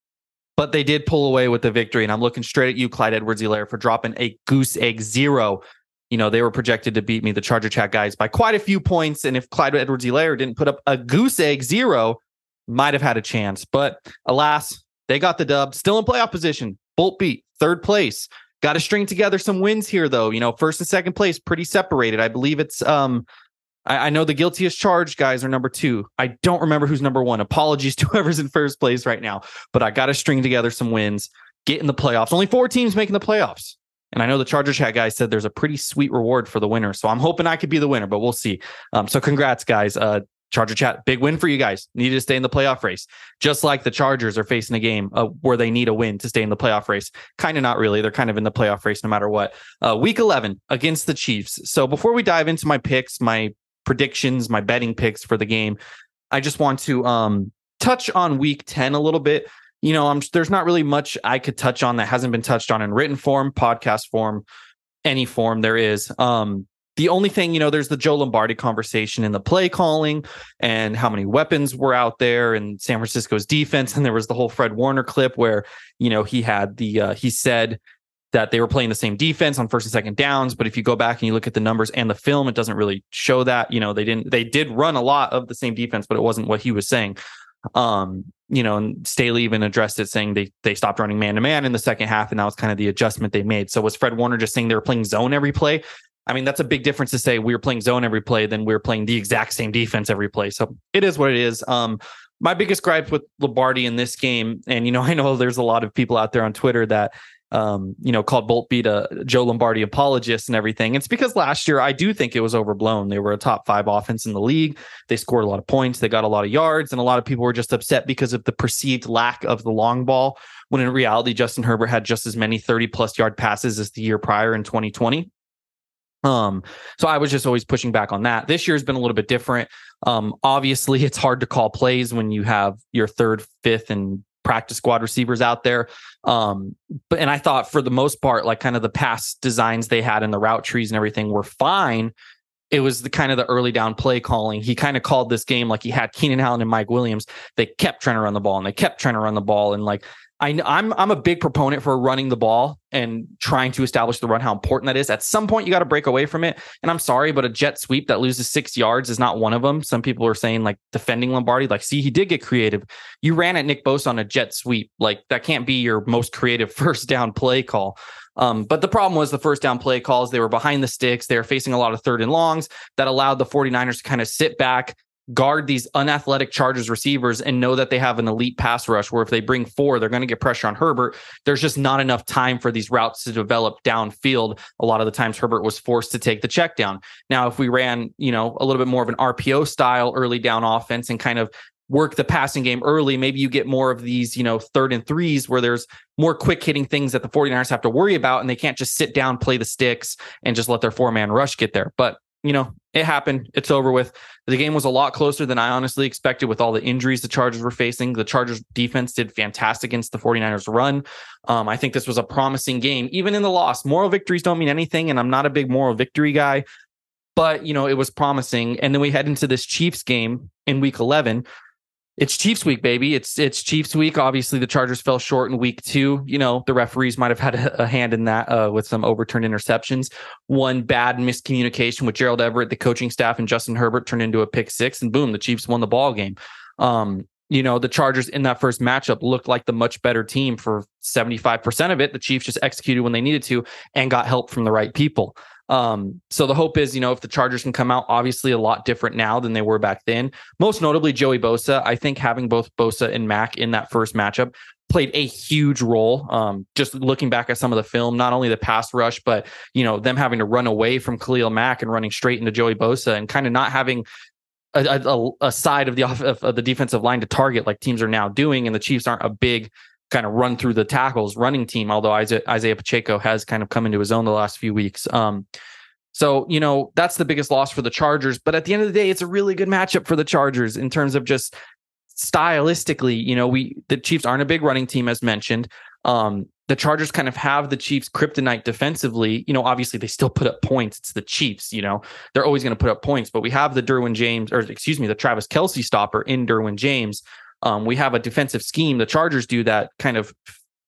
[SPEAKER 6] but they did pull away with the victory. And I'm looking straight at you, Clyde Edwards Helaire, for dropping a goose egg zero. You know, they were projected to beat me, the Charger Chat guys, by quite a few points. And if Clyde Edwards Helaire didn't put up a goose egg zero, might have had a chance. But alas, they got the dub. Still in playoff position. Bolt beat third place. Got to string together some wins here, though. You know, first and second place pretty separated. I believe it's um, I, I know the guiltiest charged guys are number two. I don't remember who's number one. Apologies to [LAUGHS] whoever's in first place right now, but I got to string together some wins, get in the playoffs. Only four teams making the playoffs. And I know the Charger Chat guy said there's a pretty sweet reward for the winner. So I'm hoping I could be the winner, but we'll see. Um, so congrats, guys. Uh, Charger Chat, big win for you guys. Needed to stay in the playoff race. Just like the Chargers are facing a game uh, where they need a win to stay in the playoff race. Kind of not really. They're kind of in the playoff race no matter what. Uh, week 11 against the Chiefs. So before we dive into my picks, my predictions, my betting picks for the game, I just want to um, touch on week 10 a little bit. You know, I'm, there's not really much I could touch on that hasn't been touched on in written form, podcast form, any form there is. Um, the only thing, you know, there's the Joe Lombardi conversation in the play calling and how many weapons were out there and San Francisco's defense. And there was the whole Fred Warner clip where, you know, he had the, uh, he said that they were playing the same defense on first and second downs. But if you go back and you look at the numbers and the film, it doesn't really show that. You know, they didn't, they did run a lot of the same defense, but it wasn't what he was saying. Um, you know, and Staley even addressed it saying they they stopped running man to man in the second half, and that was kind of the adjustment they made. So was Fred Warner just saying they were playing zone every play? I mean, that's a big difference to say we were playing zone every play than we were playing the exact same defense every play. So it is what it is. Um, my biggest gripe with Lombardi in this game, and you know, [LAUGHS] I know there's a lot of people out there on Twitter that um, you know, called Bolt beat a Joe Lombardi apologist and everything. It's because last year I do think it was overblown. They were a top five offense in the league. They scored a lot of points. They got a lot of yards, and a lot of people were just upset because of the perceived lack of the long ball. When in reality, Justin Herbert had just as many 30 plus yard passes as the year prior in 2020. Um, so I was just always pushing back on that. This year's been a little bit different. Um, obviously, [LAUGHS] it's hard to call plays when you have your third, fifth, and practice squad receivers out there. Um, but and I thought for the most part, like kind of the past designs they had in the route trees and everything were fine. It was the kind of the early down play calling. He kind of called this game like he had Keenan Allen and Mike Williams. They kept trying to run the ball and they kept trying to run the ball. And like I, I'm I'm a big proponent for running the ball and trying to establish the run, how important that is. At some point, you got to break away from it. And I'm sorry, but a jet sweep that loses six yards is not one of them. Some people are saying like defending Lombardi, like, see, he did get creative. You ran at Nick Bosa on a jet sweep. Like that can't be your most creative [LAUGHS] first down play call. Um, but the problem was the first down play calls. They were behind the sticks. They were facing a lot of third and longs that allowed the 49ers to kind of sit back, guard these unathletic Chargers receivers and know that they have an elite pass rush where if they bring four, they're going to get pressure on Herbert. There's just not enough time for these routes to develop downfield. A lot of the times Herbert was forced to take the check down. Now, if we ran, you know, a little bit more of an RPO style early down offense and kind of work the passing game early, maybe you get more of these, you know, third and threes where there's more quick hitting things that the 49ers have to worry about and they can't just sit down, play the sticks and just let their four man rush get there. But, you know, it happened. It's over with. The game was a lot closer than I honestly expected with all the injuries the Chargers were facing. The Chargers defense did fantastic against the 49ers run. Um, I think this was a promising game, even in the loss. Moral victories don't mean anything, and I'm not a big moral victory guy, but you know, it was promising. And then we head into this Chiefs game in week 11 it's Chiefs week, baby. It's it's Chiefs week. Obviously, the Chargers fell short in week two. You know, the referees might have had a, hand in that uh, with some overturned interceptions. One bad miscommunication with Gerald Everett, the coaching staff, and Justin Herbert turned into a pick six, and boom, the Chiefs won the ball game. Um, you know, the Chargers in that first matchup looked like the much better team for 75% of it. The Chiefs just executed when they needed to and got help from the right people. Um, so the hope is, you know, if the Chargers can come out obviously a lot different now than they were back then, most notably Joey Bosa. I think having both Bosa and Mack in that first matchup played a huge role. Um, just looking back at some of the film, not only the pass rush, but you know, them having to run away from Khalil Mack and running straight into Joey Bosa and kind of not having a, a, a side of the off, of, of the defensive line to target like teams are now doing, and the Chiefs aren't a big kind of run through the tackles running team, although Isaiah, Isiah Pacheco has kind of come into his own the last few weeks. Um, so, you know, that's the biggest loss for the Chargers. But at the end of the day, it's a really good matchup for the Chargers in terms of just stylistically. You know, we the Chiefs aren't a big running team, as mentioned. Um, the Chargers kind of have the Chiefs kryptonite defensively. You know, obviously they still put up points. It's the Chiefs, you know, they're always going to put up points, but we have the Derwin James, or excuse me, the Travis Kelce stopper in Derwin James. Um, we have a defensive scheme. The Chargers do that kind of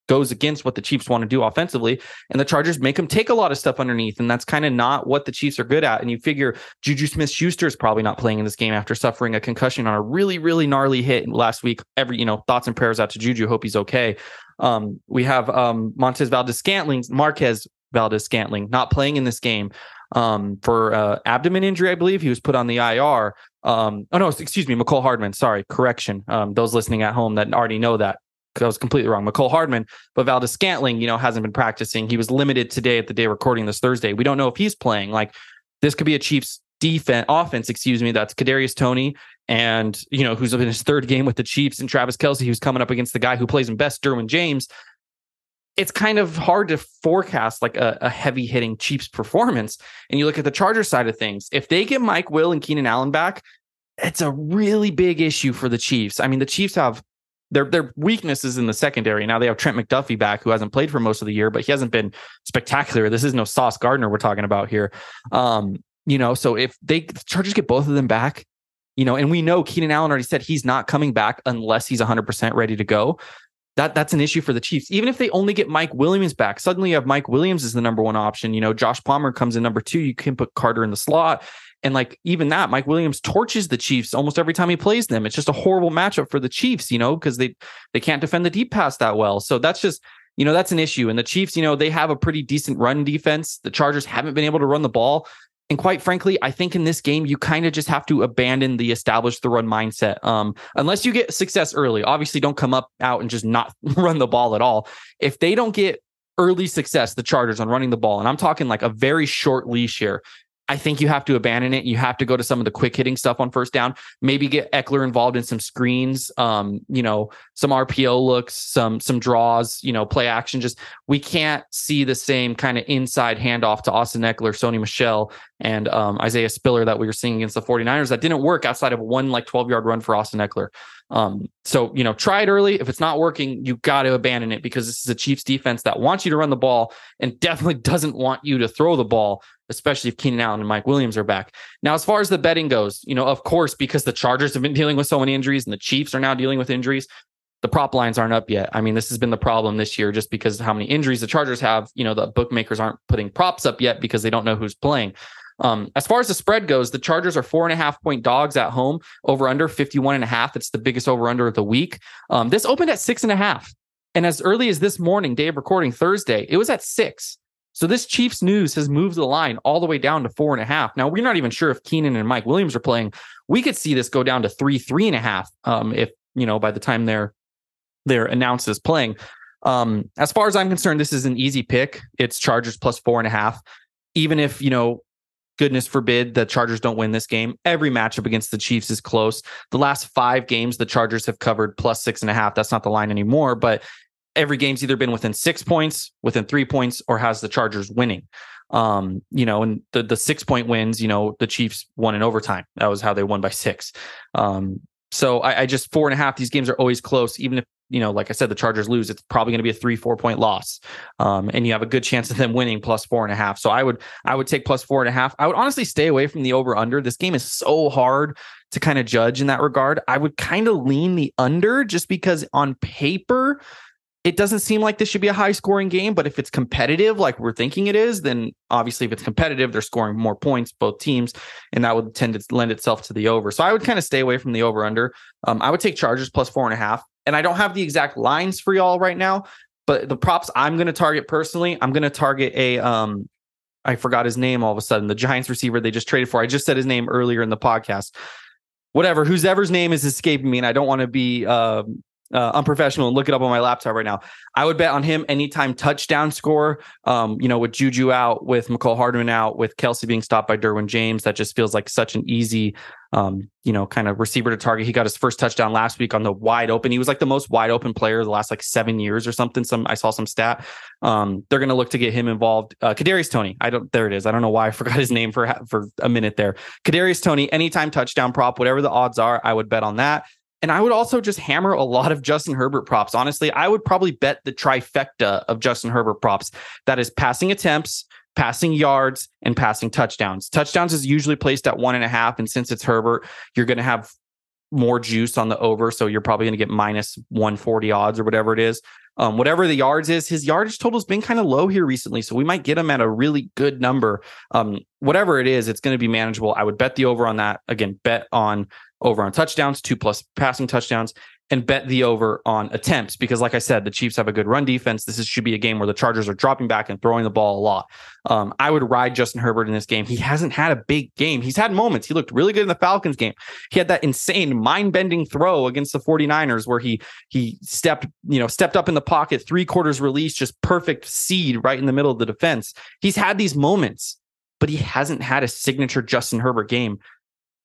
[SPEAKER 6] goes against what the Chiefs want to do offensively. And the Chargers make them take a lot of stuff underneath. And that's kind of not what the Chiefs are good at. And you figure Juju Smith Schuster is probably not playing in this game after suffering a concussion on a really, really gnarly hit last week. Every, you know, thoughts and prayers out to Juju. Hope he's okay. Um, we have um, Montez Valdes Scantling, Marquez Valdes Scantling not playing in this game um, for uh, abdomen injury, I believe. He was put on the IR. Um, oh no, excuse me, Mecole Hardman. Sorry, correction. Um, those listening at home that already know that. I was completely wrong. Mecole Hardman, but Valdes Scantling, you know, hasn't been practicing. He was limited today at the day recording this Thursday. We don't know if he's playing. Like this could be a Chiefs defense offense, excuse me. That's Kadarius Toney, and you know, who's in his third game with the Chiefs, and Travis Kelce, who's coming up against the guy who plays him best, Derwin James it's kind of hard to forecast like a, a, heavy hitting Chiefs performance. And you look at the Charger side of things. If they get Mike Will and Keenan Allen back, it's a really big issue for the Chiefs. I mean, the Chiefs have their their weaknesses in the secondary. Now they have Trent McDuffie back, who hasn't played for most of the year, but he hasn't been spectacular. This is no Sauce Gardner we're talking about here. Um, you know, so if they the Chargers get both of them back, you know, and we know Keenan Allen already said he's not coming back unless he's 100% ready to go that that's an issue for the Chiefs. Even if they only get Mike Williams back, suddenly you have Mike Williams as the number one option. You know, Josh Palmer comes in number two. You can put Carter in the slot. And like even that, Mike Williams torches the Chiefs almost every time he plays them. It's just a horrible matchup for the Chiefs, you know, because they they can't defend the deep pass that well. So that's just you know that's an issue. And the Chiefs, you know, they have a pretty decent run defense. The Chargers haven't been able to run the ball. And quite frankly, I think in this game, you kind of just have to abandon the establish the run mindset. Um, unless you get success early, obviously don't come up out and just not [LAUGHS] run the ball at all. If they don't get early success, the Chargers on running the ball, and I'm talking like a very short leash here, I think you have to abandon it. You have to go to some of the quick hitting stuff on first down. Maybe get Ekeler involved in some screens, um, you know, some RPO looks, some some draws, you know, play action. Just we can't see the same kind of inside handoff to Austin Ekeler, Sony Michel, and um, Isaiah Spiller that we were seeing against the 49ers. That didn't work outside of one like 12 yard run for Austin Ekeler. Um, so you know, try it early. If it's not working, you got to abandon it because this is a Chiefs defense that wants you to run the ball and [LAUGHS] definitely doesn't want you to throw the ball especially if Keenan Allen and Mike Williams are back. Now, as far as the betting goes, you know, of course, because the Chargers have been [LAUGHS] dealing with so many injuries and the Chiefs are now dealing with injuries, the prop lines aren't up yet. I mean, this has been the problem this year just because how many injuries the Chargers have. You know, the bookmakers aren't putting props up yet because they don't know who's playing. Um, as far as the spread goes, the Chargers are four and a half point dogs at home, over under 51 and a half. It's the biggest over under of the week. Um, this opened at six and a half. And as early as this morning, day of recording Thursday, it was at six. So this Chiefs news has moved the line all the way down to four and a half. Now we're not even sure if Keenan and Mike Williams are playing. We could see this go down to three, three and a half. Um, if you know by the time they're they're announced as playing. Um, as far as I'm concerned, this is an easy pick. It's Chargers plus four and a half. Even if you know goodness forbid the Chargers don't win this game. Every matchup against the Chiefs is close. The last five games, the Chargers have covered plus six and a half. That's not the line anymore, but every game's either been within six points, within three points, or has the Chargers winning. Um, you know, and the the six point wins, you know, the Chiefs won in overtime. That was how they won by six. Um, so I, I just four and a half. These games are always close, even if you know, like I said, the Chargers lose, it's probably going to be a three, four point loss. Um, and you have a good chance of them winning plus four and a half. So I would, I would take plus four and a half. I would honestly stay away from the over under. This game is so hard to kind of judge in that regard. I would kind of lean the under just because on paper, it doesn't seem like this should be a high scoring game, but if it's competitive, like we're thinking it is, then obviously if it's competitive, they're scoring more points, both teams, and that would tend to lend itself to the over. So I would kind of stay away from the over under. Um, I would take Chargers plus four and a half. And I don't have the exact lines for y'all right now, but the props I'm going to target personally, I'm going to target a, um, I forgot his name all of a sudden, the Giants receiver they just traded for. I just said his name earlier in the podcast whatever whose ever's name is escaping me and i don't want to be um, uh, unprofessional and look it up on my laptop right now. I would bet on him anytime touchdown score. Um, you know, with Juju out, with Mecole Hardman out, with Kelce being stopped by Derwin James, that just feels like such an easy, um, you know, kind of receiver to target. He got his first touchdown last week on the wide open. He was like the most wide open player the last like seven years or something. Some I saw some stat. Um, they're going to look to get him involved. Uh, Kadarius Toney. I don't. There it is. I don't know why I [LAUGHS] forgot his name for for a minute there. Kadarius Toney. Anytime touchdown prop, whatever the odds are, I would bet on that. And I would also just hammer a lot of Justin Herbert props. Honestly, I would probably bet the trifecta of Justin Herbert props. That is passing attempts, passing yards, and passing touchdowns. Touchdowns is usually placed at one and a half. And since it's Herbert, you're going to have more juice on the over. So you're probably going to get minus 140 odds or whatever it is. Um, whatever the yards is, his yardage total has been kind of low here recently. So we might get him at a really good number. Um, whatever it is, it's going to be manageable. I would bet the over on that. Again, bet on over on touchdowns, two plus passing touchdowns, and bet the over on attempts because, like I said, the Chiefs have a good run defense. This is, should be a game where the Chargers are dropping back and throwing the ball a lot. Um, I would ride Justin Herbert in this game. He hasn't had a big game. He's had moments. He looked really good in the Falcons game. He had that insane mind-bending throw against the 49ers where he he stepped, you know, stepped up in the pocket, three quarters release, just perfect seed right in the middle of the defense. He's had these moments, but he hasn't had a signature Justin Herbert game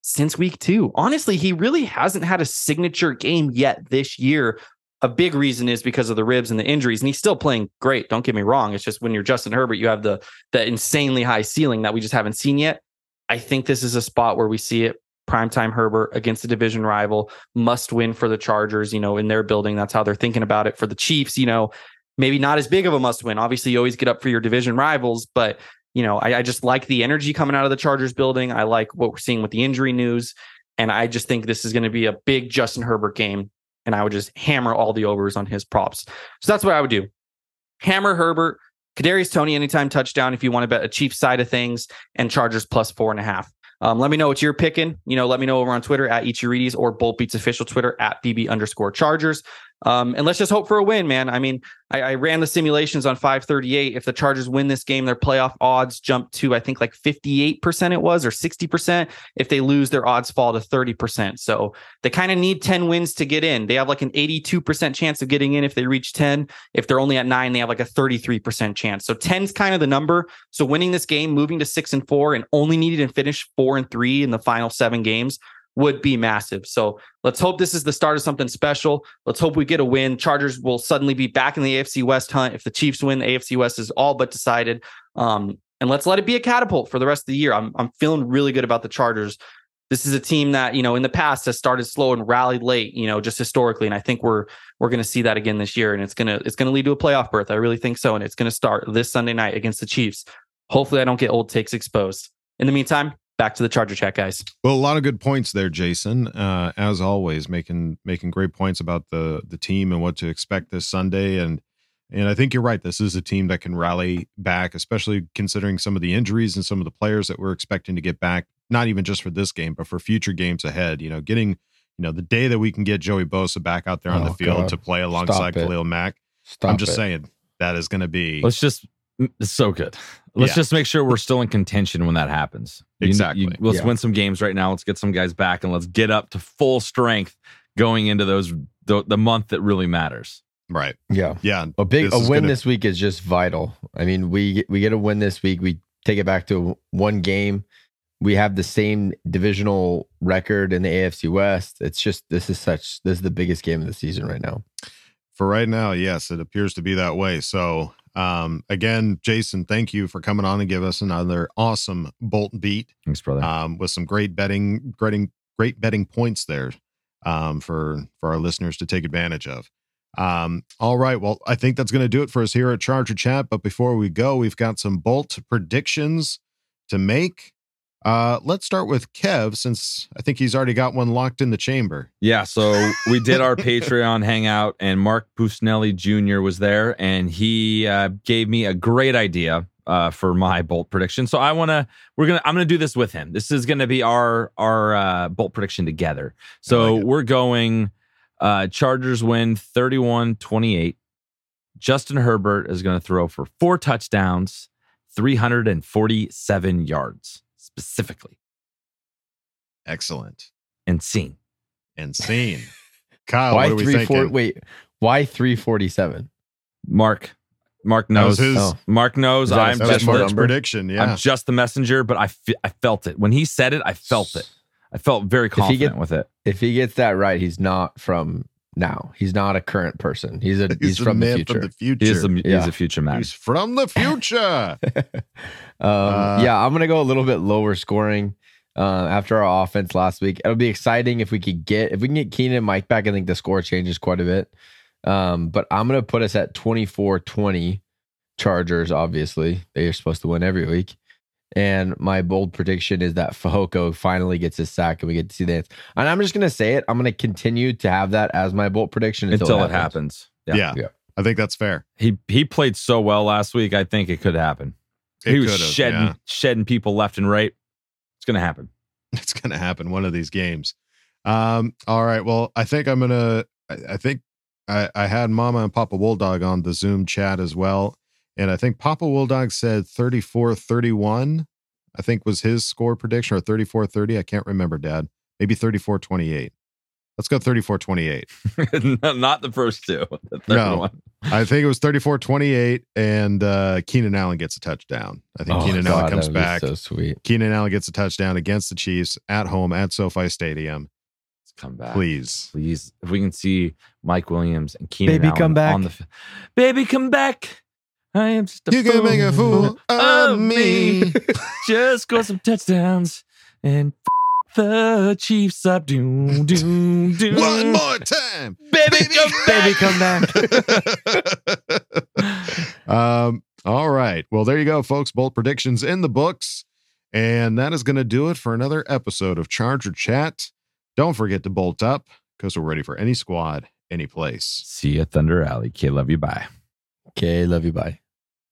[SPEAKER 6] since week two. Honestly, he really hasn't had a signature game yet this year. A big reason is because of the ribs and the injuries, and he's still playing great. Don't get me wrong. It's just when you're Justin Herbert, you have the the insanely high ceiling that we just haven't seen yet. I think this is a spot where we see it. Primetime Herbert against a division rival, must win for the Chargers, you know, in their building. That's how they're thinking about it. For the Chiefs, you know, maybe not as big of a must win. Obviously, you always get up for your division rivals, but you know, I, I, just like the energy coming out of the Chargers building. I like what we're seeing with the injury news. And I just think this is going to be a big Justin Herbert game. And I would just hammer all the overs on his props. So that's what I would do. Hammer Herbert, Kadarius Toney anytime touchdown if you want to bet a Chiefs side of things, and Chargers plus four and a half. Um, let me know what you're picking. You know, let me know over on Twitter at EatYourReedies or Bolt Beats official Twitter at BB underscore Chargers. Um, and let's just hope for a win, man. I mean, I, I, ran the simulations on 538. If the Chargers win this game, their playoff odds jump to, I think, like 58% it was or 60%. If they lose, their odds fall to 30%. So they kind of need 10 wins to get in. They have like an 82% chance of getting in if they reach 10. If they're only at nine, they have like a 33% chance. So 10 is kind of the number. So winning this game, moving to six and four, and only needing to finish four and three in the final seven games would be massive. So let's hope this is the start of something special. Let's hope we get a win. Chargers will suddenly be back in the AFC West hunt. If the Chiefs win, the AFC West is all but decided. Um, and let's let it be a catapult for the rest of the year. I'm I'm feeling really good about the Chargers. This is a team that, you know, in the past has started slow and rallied late, you know, just historically. And I think we're we're gonna see that again this year. And it's gonna it's gonna lead to a playoff berth. I really think so. And it's gonna start this Sunday night against the Chiefs. Hopefully I don't get old takes exposed. In the meantime, back to the Charger chat, guys.
[SPEAKER 1] Well, a lot of good points there, Jason. Uh, as always, making making great points about the the team and what to expect this Sunday. And and I think you're right. This is a team that can rally back, especially considering some of the injuries and some of the players that we're expecting to get back. Not even just for this game, but for future games ahead. You know, getting you know the day that we can get Joey Bosa back out there on oh, the field God. to play alongside Khalil Mack. Stop I'm just it. saying that is going to be.
[SPEAKER 2] Let's just it's so good. Let's yeah. just make sure we're still in contention when that happens.
[SPEAKER 1] Exactly.
[SPEAKER 2] You, you, let's yeah. win some games right now. Let's get some guys back and let's get up to full strength going into those the, the month that really matters.
[SPEAKER 1] Right.
[SPEAKER 3] Yeah.
[SPEAKER 1] Yeah.
[SPEAKER 3] A big a win gonna... this week is just vital. I mean, we we get a win this week. We take it back to one game. we have the same divisional record in the AFC West. It's just this is such this is the biggest game of the season right now.
[SPEAKER 1] For right now, yes, it appears to be that way. So, um, again, Jason, thank you for coming on and give us another awesome Bolt beat.
[SPEAKER 2] Thanks, brother.
[SPEAKER 1] Um, with some great betting, great, great betting points there, um, for for our listeners to take advantage of. Um, all right. Well, I think that's going to do it for us here at Charger Chat. But before we go, we've got some Bolt predictions to make. Uh, let's start with Kev, since I think he's already got one locked in the chamber.
[SPEAKER 2] Yeah, so [LAUGHS] we did our Patreon hangout, and Mark Busnelli Jr. was there, and he uh, gave me a great idea uh, for my bolt prediction. So I want to, we're gonna, I'm gonna do this with him. This is gonna be our our uh, bolt prediction together. So like we're going. Uh, Chargers win 31-28. Justin Herbert is going to throw for four touchdowns, 347 yards specifically.
[SPEAKER 1] Excellent.
[SPEAKER 2] And seen.
[SPEAKER 1] And seen. Kyle,
[SPEAKER 3] why
[SPEAKER 1] what are we
[SPEAKER 3] three
[SPEAKER 1] thinking?
[SPEAKER 3] four, wait, why 347?
[SPEAKER 2] Mark. Mark knows.
[SPEAKER 1] his-
[SPEAKER 2] Oh. Mark knows.
[SPEAKER 3] Is that a
[SPEAKER 2] I'm
[SPEAKER 3] special
[SPEAKER 2] just
[SPEAKER 1] Mark's
[SPEAKER 3] number?
[SPEAKER 1] prediction. Yeah.
[SPEAKER 2] I'm just the messenger, but I fe- I felt it when he said it. I felt it. I felt very
[SPEAKER 3] he
[SPEAKER 2] confident
[SPEAKER 3] get-
[SPEAKER 2] with it.
[SPEAKER 3] If he gets that right, he's not from now. He's not a current person. He's a he's,
[SPEAKER 1] He's,
[SPEAKER 3] from the future.
[SPEAKER 1] from the future.
[SPEAKER 2] He is a, he is
[SPEAKER 3] Yeah.
[SPEAKER 2] a future man.
[SPEAKER 1] He's from the future. [LAUGHS]
[SPEAKER 3] Um,
[SPEAKER 1] Uh,
[SPEAKER 3] yeah, I'm gonna go a little bit lower scoring. Uh, after our offense last week, it'll be exciting if we could get if we can get Keenan and Mike back. I think the score changes quite a bit. Um, but I'm gonna put us at 24-20 Chargers. Obviously, they are supposed to win every week. And my bold prediction is that Fehoko finally gets his sack and we get to see that. And I'm just gonna say it. I'm gonna continue to have that as my bold prediction until,
[SPEAKER 2] until it happens.
[SPEAKER 1] yeah.
[SPEAKER 3] Yeah.
[SPEAKER 1] I think that's fair.
[SPEAKER 2] He he played so well last week. I think it could happen.
[SPEAKER 1] It
[SPEAKER 2] he was shedding
[SPEAKER 1] yeah.
[SPEAKER 2] shedding people left and right. It's gonna happen. [LAUGHS]
[SPEAKER 1] It's going to happen one of these games. Um, all right. Well, I think I'm going to, I think I, I had Mama and Papa Bulldog on the Zoom chat as well. And I think Papa Bulldog said 34 31, I think was his score prediction or 34 30. I can't remember, Dad. Maybe 34 28. Let's go 34 28. [LAUGHS]
[SPEAKER 2] Not the first two. [LAUGHS] The third
[SPEAKER 1] No.
[SPEAKER 2] one.
[SPEAKER 1] I think it was 34 28, and uh, Keenan Allen gets a touchdown. I think
[SPEAKER 3] Oh,
[SPEAKER 1] Keenan
[SPEAKER 3] God,
[SPEAKER 1] Allen comes
[SPEAKER 3] that would be
[SPEAKER 1] back.
[SPEAKER 3] So sweet.
[SPEAKER 1] Keenan Allen gets a touchdown against the Chiefs at home at SoFi Stadium.
[SPEAKER 2] Let's come back.
[SPEAKER 1] Please.
[SPEAKER 2] Please. If we can see Mike Williams and Keenan
[SPEAKER 3] Baby,
[SPEAKER 2] Allen
[SPEAKER 3] come back.
[SPEAKER 2] on the f- Baby come back. I am just a
[SPEAKER 1] You can make a fool of me. [LAUGHS]
[SPEAKER 2] just score some touchdowns and f- the Chiefs up. Doom, doom, doom.
[SPEAKER 1] One more time.
[SPEAKER 2] Baby, come
[SPEAKER 3] Baby, come back. [LAUGHS]
[SPEAKER 1] um, all right. Well, there you go, folks. Bold predictions in the books. And that is going to do it for another episode of Charger Chat. Don't forget to bolt up because we're ready for any squad, any place.
[SPEAKER 2] See you, Thunder Alley. K, love you. Bye.
[SPEAKER 3] Okay, love you. Bye.